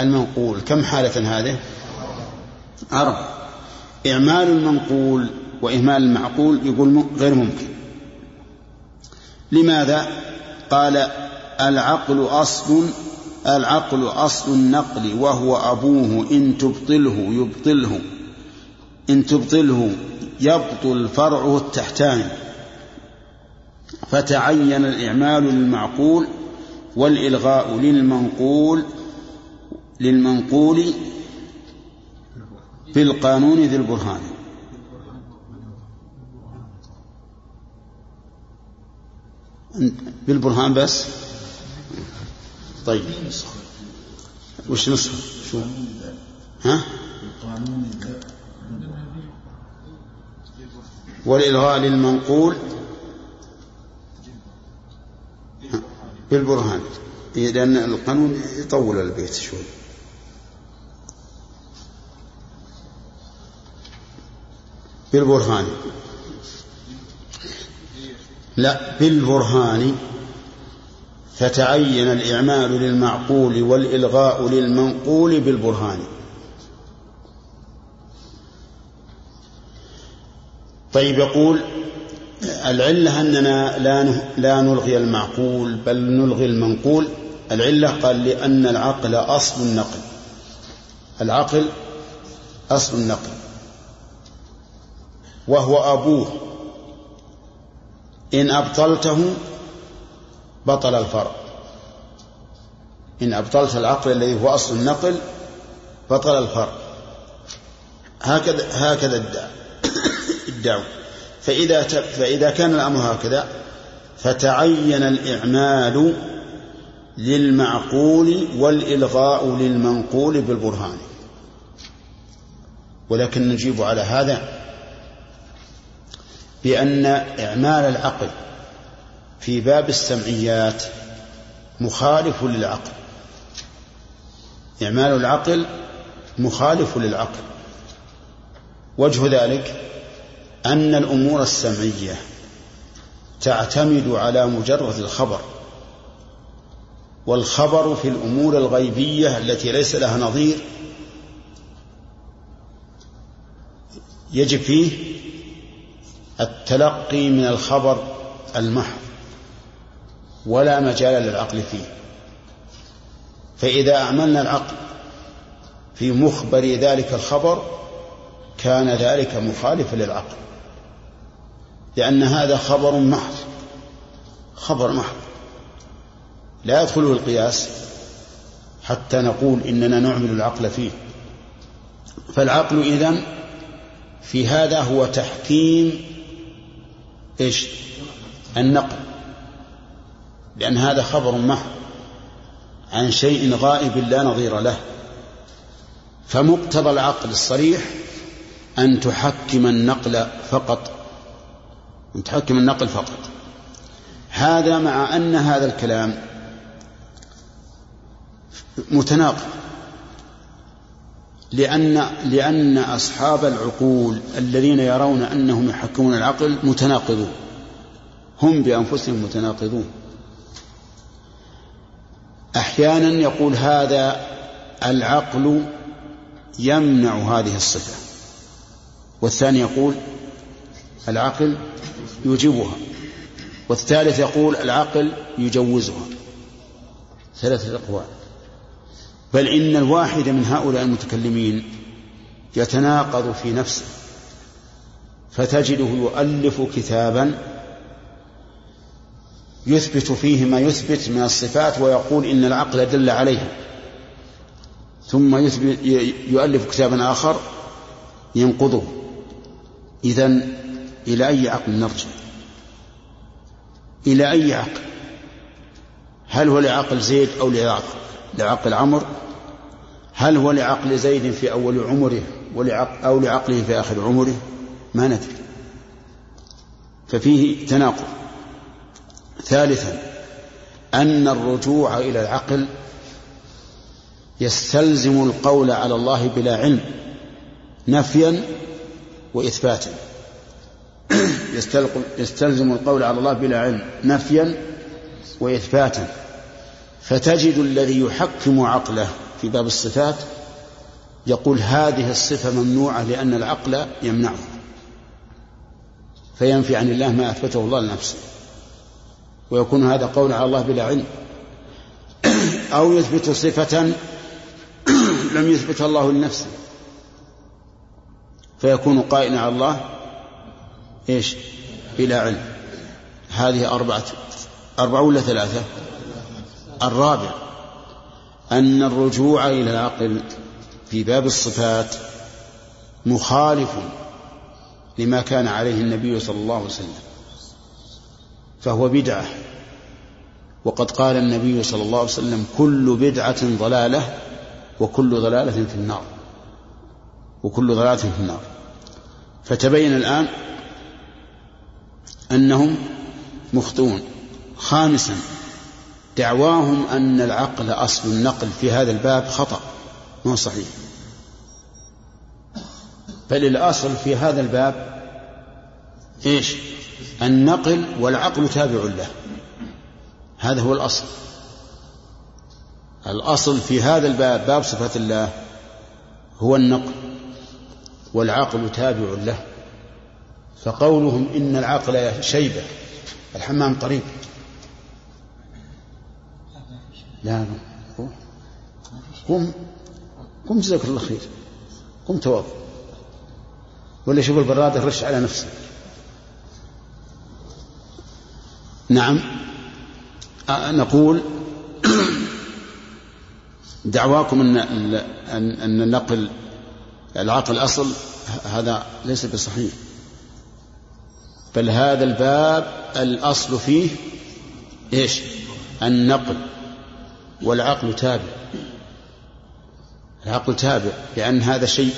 المنقول. كم حالة هذه؟ أربع. إعمال المنقول وإهمال المعقول يقول غير ممكن. لماذا؟ قال العقل أصل العقل أصل النقل وهو أبوه إن تبطله يبطله. إن تبطله يبطل فرعه التحتاني فتعين الإعمال للمعقول والإلغاء للمنقول للمنقول بالقانون ذي البرهان. بالبرهان بس؟ طيب. وش نصف؟ شو؟ ها؟ والإلغاء للمنقول؟ بالبرهان. لأن القانون يطول البيت شوي. بالبرهان. لا بالبرهان فتعين الإعمال للمعقول والإلغاء للمنقول بالبرهان. طيب يقول العلة أننا لا لا نلغي المعقول بل نلغي المنقول. العلة قال لأن العقل أصل النقل. العقل أصل النقل. وهو أبوه. إن أبطلته بطل الفرع إن أبطلت العقل الذي هو أصل النقل بطل الفرع هكذا هكذا ادعوا فإذا فإذا كان الأمر هكذا فتعين الإعمال للمعقول والإلغاء للمنقول بالبرهان. ولكن نجيب على هذا بأن إعمال العقل في باب السمعيات مخالف للعقل. إعمال العقل مخالف للعقل. وجه ذلك أن الأمور السمعية تعتمد على مجرد الخبر والخبر في الأمور الغيبية التي ليس لها نظير يجب فيه التلقي من الخبر المحض. ولا مجال للعقل فيه. فإذا أعملنا العقل في مخبر ذلك الخبر كان ذلك مخالفا للعقل. لأن هذا خبر محض. خبر محض. لا يدخله القياس حتى نقول إننا نعمل العقل فيه. فالعقل إذن في هذا هو تحكيم إيش؟ النقل. لأن هذا خبر محض عن شيء غائب لا نظير له. فمقتضى العقل الصريح أن تحكم النقل فقط. أن تحكم النقل فقط. هذا مع أن هذا الكلام متناقض. لأن لأن أصحاب العقول الذين يرون أنهم يحكمون العقل متناقضون. هم بأنفسهم متناقضون. أحيانا يقول هذا العقل يمنع هذه الصفة. والثاني يقول العقل يوجبها والثالث يقول العقل يجوزها. ثلاثة أقوال. بل إن الواحد من هؤلاء المتكلمين يتناقض في نفسه فتجده يؤلف كتابا يثبت فيه ما يثبت من الصفات ويقول إن العقل دل عليها. ثم يثبت يؤلف كتابا آخر ينقضه. إذا إلى أي عقل نرجع؟ إلى أي عقل؟ هل هو لعقل زيد أو لعقل عمر هل هو لعقل زيد في أول عمره أو لعقله في آخر عمره؟ ما ندري. ففيه تناقض. ثالثا أن الرجوع إلى العقل يستلزم القول على الله بلا علم نفيا وإثباتا. يستلزم القول على الله بلا علم نفيا وإثباتا. فتجد الذي يحكم عقله في باب الصفات يقول هذه الصفة ممنوعة لأن العقل يمنعها فينفي عن الله ما أثبته الله لنفسه. ويكون هذا قول على الله بلا علم. أو يثبت صفة لم يثبتها الله لنفسه. فيكون قائلا على الله إيش؟ بلا علم. هذه أربعة أربعة ولا ثلاثة؟ الرابع أن الرجوع إلى العقل في باب الصفات مخالف لما كان عليه النبي صلى الله عليه وسلم فهو بدعة. وقد قال النبي صلى الله عليه وسلم كل بدعة ضلالة وكل ضلالة في النار. وكل ضلالة في النار. فتبين الآن أنهم مخطئون. خامسا دعواهم أن العقل أصل النقل في هذا الباب خطأ. ما صحيح. بل الأصل في هذا الباب إيش؟ النقل والعقل تابع له. هذا هو الأصل. الأصل في هذا الباب باب صفات الله هو النقل والعقل تابع له. فقولهم إن العقل شيبة الحمام قريب. لا قم قم جزاك الله خير. قم توضا ولا شوف البراد الرش على نفسه نعم. نقول دعواكم ان ان النقل العقل اصل هذا ليس بصحيح. بل هذا الباب الأصل فيه إيش؟ النقل والعقل تابع. العقل تابع لأن هذا شيء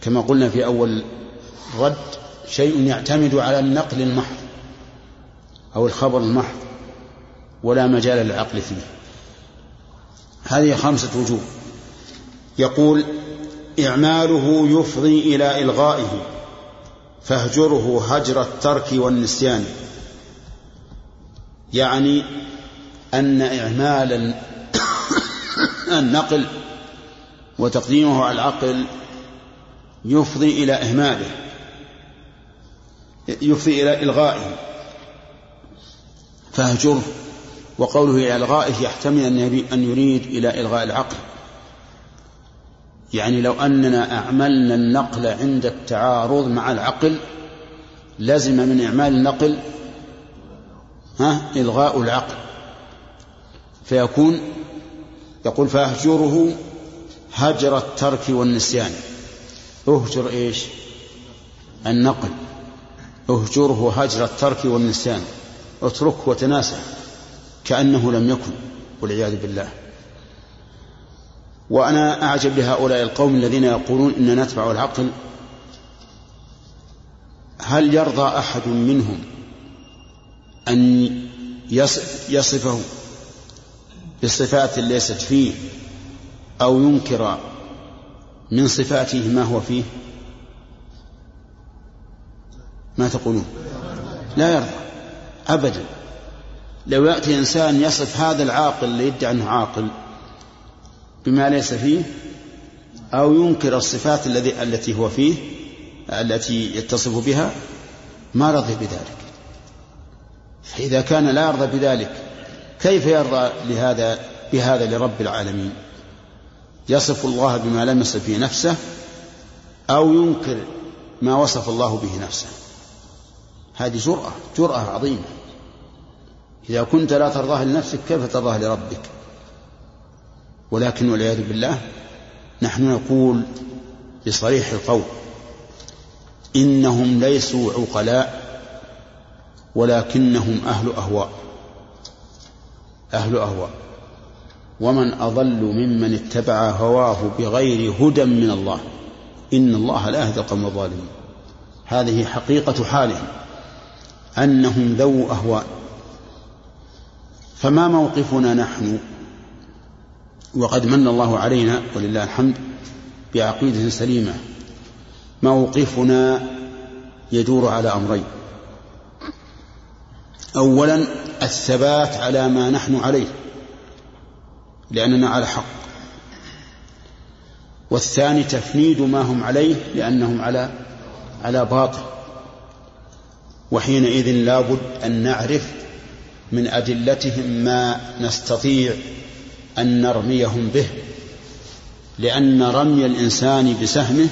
كما قلنا في أول رد شيء يعتمد على النقل المحض أو الخبر المحض. ولا مجال للعقل فيه. هذه خمسة وجوه. يقول إعماله يفضي إلى إلغائه فاهجره هجر الترك والنسيان. يعني أن إعمال النقل وتقديمه على العقل يفضي إلى إهماله يفضي إلى إلغائه. فاهجره وقوله إلى إلغائه يحتمل أن يريد إلى إلغاء العقل. يعني لو أننا أعملنا النقل عند التعارض مع العقل لزم من إعمال النقل ها إلغاء العقل. فيكون يقول فأهجره هجر الترك والنسيان. اهجر إيش؟ النقل. اهجره هجر الترك والنسيان. اتركه وتناسى كأنه لم يكن والعياذ بالله. وأنا أعجب لهؤلاء القوم الذين يقولون إننا نتبع العقل. هل يرضى أحد منهم أن يصفه بصفات ليست فيه أو ينكر من صفاته ما هو فيه؟ ما تقولون؟ لا يرضى أبدا. لو يأتي إنسان يصف هذا العاقل اللي يدعي أنه عاقل بما ليس فيه أو ينكر الصفات الذي التي هو فيه التي يتصف بها ما رضي بذلك. فإذا كان لا يرضى بذلك كيف يرضى لهذا بهذا لرب العالمين؟ يصف الله بما لم يصف به نفسه أو ينكر ما وصف الله به نفسه. هذه جرأة جرأة عظيمة. إذا كنت لا ترضاه لنفسك كيف ترضاه لربك؟ ولكن والعياذ بالله نحن نقول بصريح القول إنهم ليسوا عقلاء ولكنهم أهل أهواء أهل أهواء. ومن أضل ممن اتبع هواه بغير هدى من الله إن الله لا يهدي القوم الظالمين. هذه حقيقة حالهم أنهم ذو أهواء. فما موقفنا نحن؟ وقد من الله علينا ولله الحمد بعقيدة سليمة. موقفنا يدور على أمرين. أولا الثبات على ما نحن عليه لأننا على حق. والثاني تفنيد ما هم عليه لأنهم على على باطل. وحينئذ لابد أن نعرف من أدلتهم ما نستطيع أن نرميهم به لأن رمي الإنسان بسهمه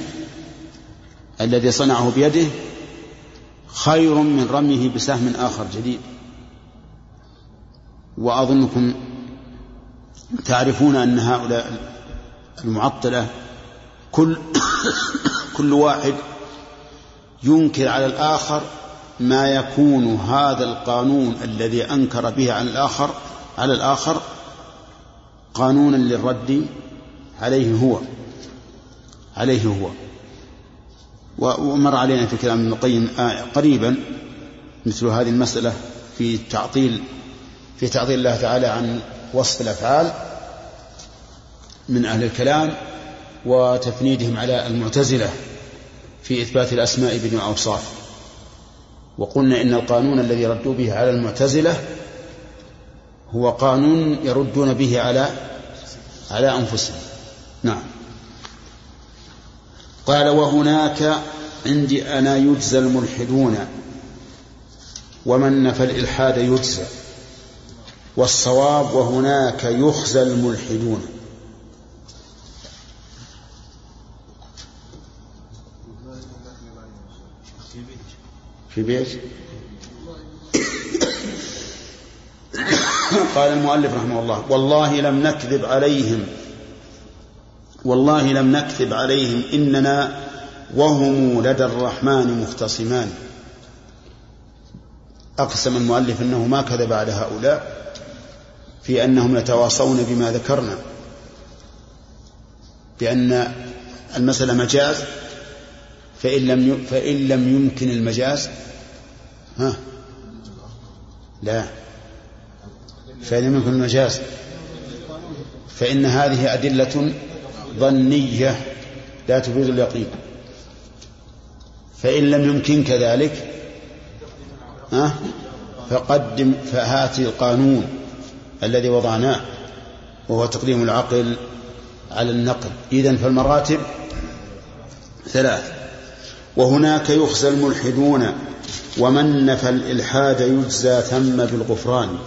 الذي صنعه بيده خير من رميه بسهم آخر جديد. وأظنكم تعرفون أن هؤلاء المعطلة كل كل واحد ينكر على الآخر ما يكون هذا القانون الذي أنكر به على الآخر على الآخر قانونا للرد عليه هو عليه هو. ومر علينا في كلام ابن القيم قريبا مثل هذه المسألة في تعطيل في تعطيل الله تعالى عن وصف الأفعال من أهل الكلام وتفنيدهم على المعتزلة في إثبات الأسماء بدون أوصاف. وقلنا إن القانون الذي ردوا به على المعتزلة هو قانون يردون به على على أنفسهم. نعم. قال وهناك عندي أنا يجزى الملحدون ومن نفى الإلحاد يجزى والصواب وهناك يخزى الملحدون. في بيت. قال المؤلف رحمه الله والله لم نكذب عليهم. والله لم نكذب عليهم إننا وهم لدى الرحمن مختصمان. أقسم المؤلف أنه ما كذب على هؤلاء في أنهم يتواصون بما ذكرنا. بأن المسألة مجاز فإن لم فإن لم يمكن المجاز ها؟ لا. فإن يمكن المجاز فإن هذه أدلة ظنية لا تفيد اليقين. فإن لم يمكن كذلك ها؟ فقدم فهات القانون الذي وضعناه وهو تقديم العقل على النقل. إذن فالمراتب ثلاث. وهناك يخزى الملحدون ومن نفى الإلحاد يجزى ثم بالغفران.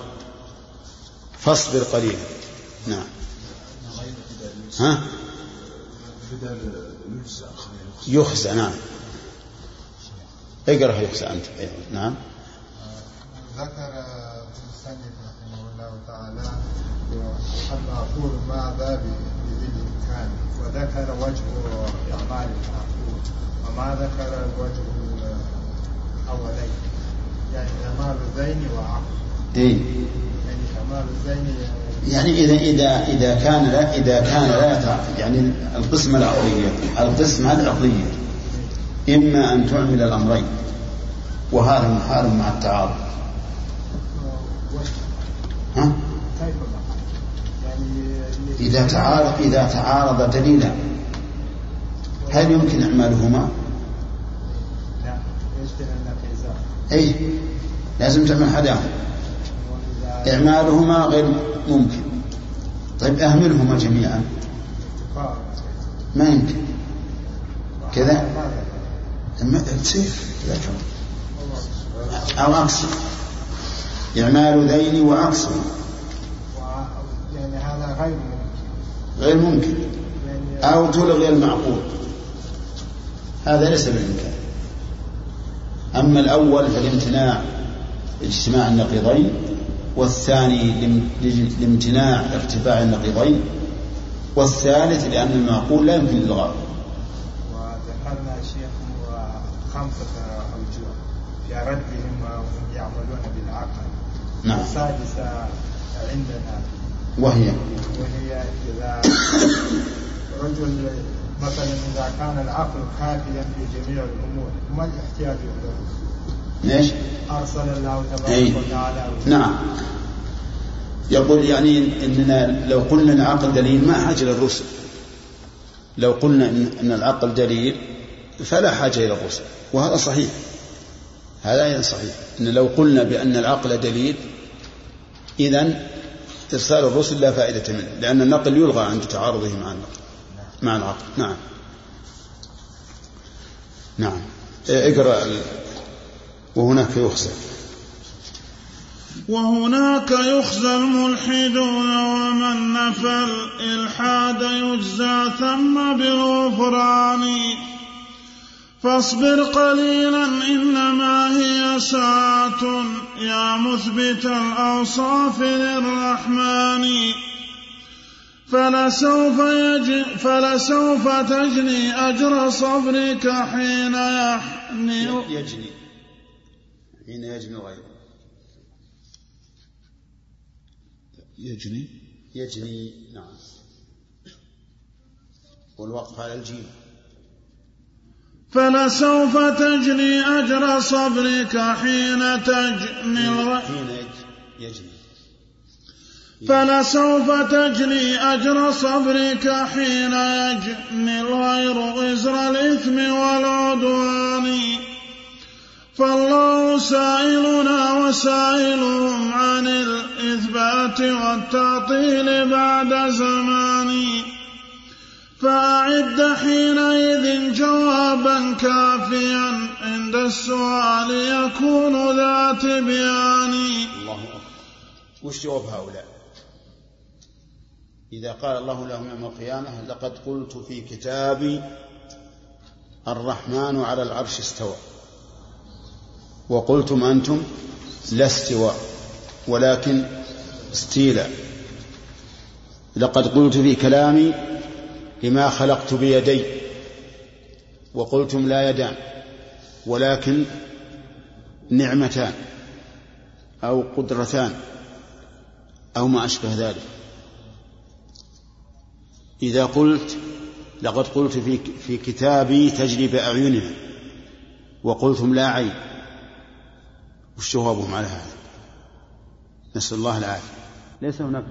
فاصبر قليلا. نعم. ها؟ يخزى نعم. اقرأ يخزى أنت. أيوة. نعم. ذكر السني رحمه الله تعالى المعقول ما باب بذي الإمكان وذكر وجه إعمال المعقول وما ذكر الوجه يعني كمال الذين وعقل. إيه؟ يعني كمال الذين يعني إذا إذا إذا كان لا إذا كان لا يعني القسمة العقلية. القسمة العقلية. إما أن تعمل الأمرين. وهذا محال مع التعارض. ها؟ يعني إذا تعارض إذا تعارض دليلان هل يمكن إعمالهما؟ أي لازم تعمل حداهم إعمالهما غير ممكن. طيب أهملهما جميعا. ما يمكن. كذا. ما ذكر. أما تصير كذا أو عكسه إعمال ذين وعكسه و- يعني هذا غير ممكن. غير ممكن. يعني أو تلغي المعقول هذا ليس بالإمكان. أما الأول فالامتناع اجتماع النقيضين والثاني لام- لامتناع ارتفاع النقيضين والثالث لأن المعقول لا يمكن إلغاءه وذكرنا شيخ خمسة أوجه في ردهم وهم يعملون بالعقل. نعم. السادسة عندنا. وهي؟ وهي إذا رجل مثلا إذا كان العقل كافيا في جميع الأمور ما الاحتياج إلى ليش؟ أرسل الله. تبارك وتعالى نعم. يقول يعني إننا لو قلنا العقل دليل ما حاجة للرسل لو قلنا ان إن العقل دليل فلا حاجة إلى الرسل. وهذا صحيح. هذا أيضا صحيح. إن لو قلنا بأن العقل دليل اذا إرسال الرسل لا فائدة منه لأن النقل يلغى عند تعارضه مع النقل. مع العقل. نعم. نعم. اقرأ ال- وهناك يخزى وهناك يخزى الملحدون ومن نفى الإلحاد يجزى ثم بالغفران. فاصبر قليلا إنما هي ساعة يا مثبت الأوصاف للرحمن. فلسوف, يج فلسوف تجني أجر صبرك حين يحني. يجني. حين يجني غيره. يجني. يجني نعم. والوقف على الجيم. فلسوف تجني أجر صبرك حين تجني. حين يج- يجني. فلسوف تجني أجر صبرك حين يجني الغير وزر الإثم والعدوان. فالله سائلنا وسائلهم عن الإثبات والتعطيل بعد زمان. فأعد حينئذ جوابا كافيا عند السؤال يكون ذا تبيان الله أكبر. وش جواب هؤلاء؟ إذا قال الله لهم يوم القيامة لقد قلت في كتابي الرحمن على العرش استوى. وقلتم أنتم لا استواء ولكن استيلاء. لقد قلت في كلامي لما خلقت بيدي وقلتم لا يدان ولكن نعمتان أو قدرتان أو ما أشبه ذلك. إذا قلت لقد قلت في في كتابي تجري بأعيننا وقلتم لا عيب وش جوابهم على هذا؟ نسأل الله العافية. ليس هناك.